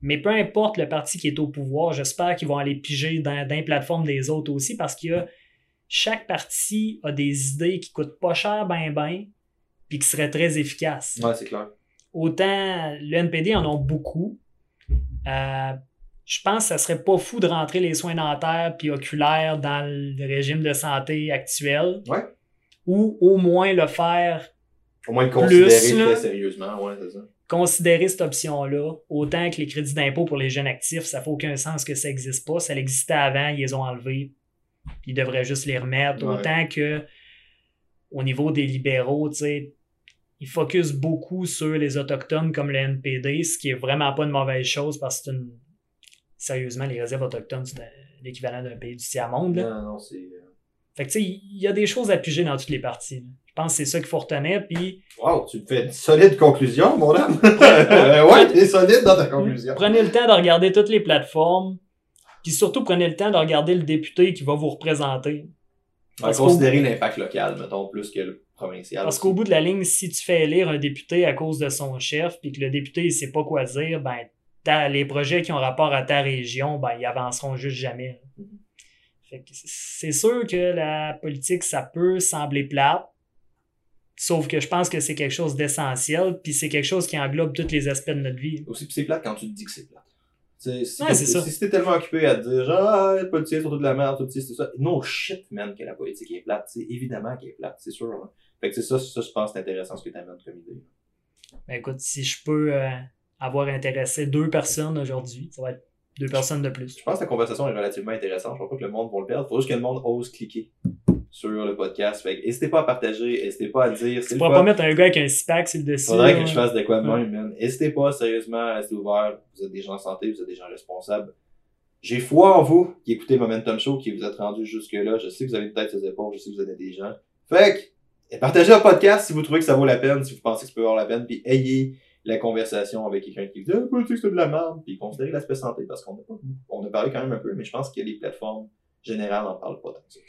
Mais peu importe le parti qui est au pouvoir, j'espère qu'ils vont aller piger dans, dans les plateformes des autres aussi parce qu'il y a chaque parti a des idées qui coûtent pas cher, ben ben, puis qui seraient très efficaces. Ouais, c'est clair. Autant le NPD en ont beaucoup. Euh, je pense que ça serait pas fou de rentrer les soins dentaires puis oculaires dans le régime de santé actuel. Ouais. Ou au moins le faire, Au moins Plus, considérer là. très sérieusement, ouais, c'est ça. considérer cette option-là, autant que les crédits d'impôt pour les jeunes actifs, ça fait aucun sens que ça n'existe pas. Ça existait avant, ils les ont enlevés. Ils devraient juste les remettre. Ouais. Autant que au niveau des libéraux, tu sais, ils focusent beaucoup sur les Autochtones comme le NPD, ce qui est vraiment pas une mauvaise chose parce que c'est une. Sérieusement, les réserves autochtones, c'est l'équivalent d'un pays du tiers-monde. Non, non, c'est. Fait que tu sais, il y a des choses à piger dans toutes les parties. Je pense que c'est ça qu'il faut retenir. Puis Wow, tu fais une solide conclusion, mon âme. Euh, ouais, t'es solide dans ta conclusion. Prenez le temps de regarder toutes les plateformes. Puis surtout, prenez le temps de regarder le député qui va vous représenter. Considérer l'impact local, mettons, plus que le provincial. Parce qu'au bout de la ligne, si tu fais élire un député à cause de son chef, puis que le député ne sait pas quoi dire, ben les projets qui ont rapport à ta région, ben ils avanceront juste jamais. Mhm. Que c'est sûr que la politique, ça peut sembler plate. Sauf que je pense que c'est quelque chose d'essentiel, puis c'est quelque chose qui englobe tous les aspects de notre vie. Aussi, c'est plate quand tu te dis que c'est plate. Tu si Ouais, t'es- si tellement occupé à te dire, genre, ah, la politique, c'est tout de la merde, tout c'est ça. No shit, man, que la politique est plate. C'est évidemment qu'elle est plate, c'est sûr. hein. Fait que c'est ça, ça, je pense, c'est intéressant ce que t'amènes comme idée. Ben écoute, si je peux euh, avoir intéressé deux personnes aujourd'hui, ça va être deux personnes de plus. Je pense que la conversation est relativement intéressante. Je pense pas que le monde va le perdre. Faut juste que le monde ose cliquer sur le podcast. Fait que n'hésitez pas à partager, n'hésitez pas à dire. Tu pourras pas mettre un gars avec un six-pack sur le dessus. Faudrait que je fasse de quoi de même, man. N'hésitez pas, sérieusement, restez ouverts. Vous êtes des gens en santé, vous êtes des gens responsables. J'ai foi en vous qui écoutez Momentum Show, qui vous êtes rendus jusque-là. Je sais que vous avez une tête sur les épaules, je sais que vous êtes intelligents. Fait que, partagez le podcast si vous trouvez que ça vaut la peine, si vous pensez que ça peut avoir la peine, puis ayez la conversation avec quelqu'un qui dit, ah, politique, c'est de la merde, puis considérez l'aspect santé, parce qu'on a pas, on a parlé quand même un peu, mais je pense que les plateformes générales n'en parlent pas tant que ça.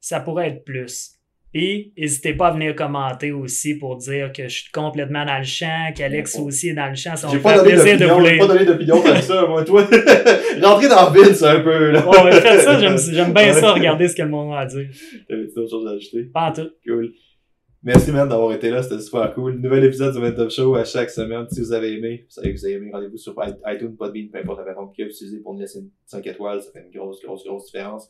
Ça pourrait être plus. Puis, n'hésitez pas à venir commenter aussi pour dire que je suis complètement dans le champ, qu'Alex aussi est dans le champ. Ça J'ai pas, donné d'opinion, j'ai pas donné d'opinion comme ça, moi, toi. Rentrer dans Vince un peu, là. Ouais, ça, j'aime bien ça, regarder ce que le monde a à dire. T'avais-tu d'autres choses à ajouter? Pas en tout. Cool. Merci, man, d'avoir été là. C'était super cool. Nouvel épisode du Momentum Show à chaque semaine. Si vous avez aimé, vous savez que vous avez aimé, rendez-vous sur iTunes, Podbean, peu importe la plateforme que vous utilisez pour nous laisser 5 étoiles. Ça fait une grosse, grosse, grosse différence.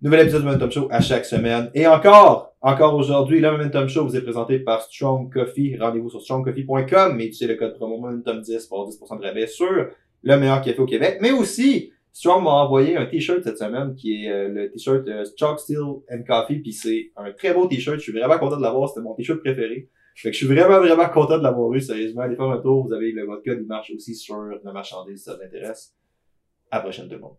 Nouvel épisode du Momentum Show à chaque semaine. Et encore, encore aujourd'hui, le Momentum Show vous est présenté par Strong Coffee. Rendez-vous sur strongcoffee.com et utilisez le code promo Momentum10 pour 10% de rabais sur le meilleur café au Québec. Mais aussi, Strong m'a envoyé un t-shirt cette semaine qui est euh, le t-shirt euh, Chalk Steel and Coffee. Puis c'est un très beau t-shirt. Je suis vraiment content de l'avoir. C'était mon t-shirt préféré. Fait que je suis vraiment, vraiment content de l'avoir eu. Sérieusement, allez faire un tour. Vous avez le code. Il marche aussi sur la marchandise si ça vous intéresse. À la prochaine tout le monde.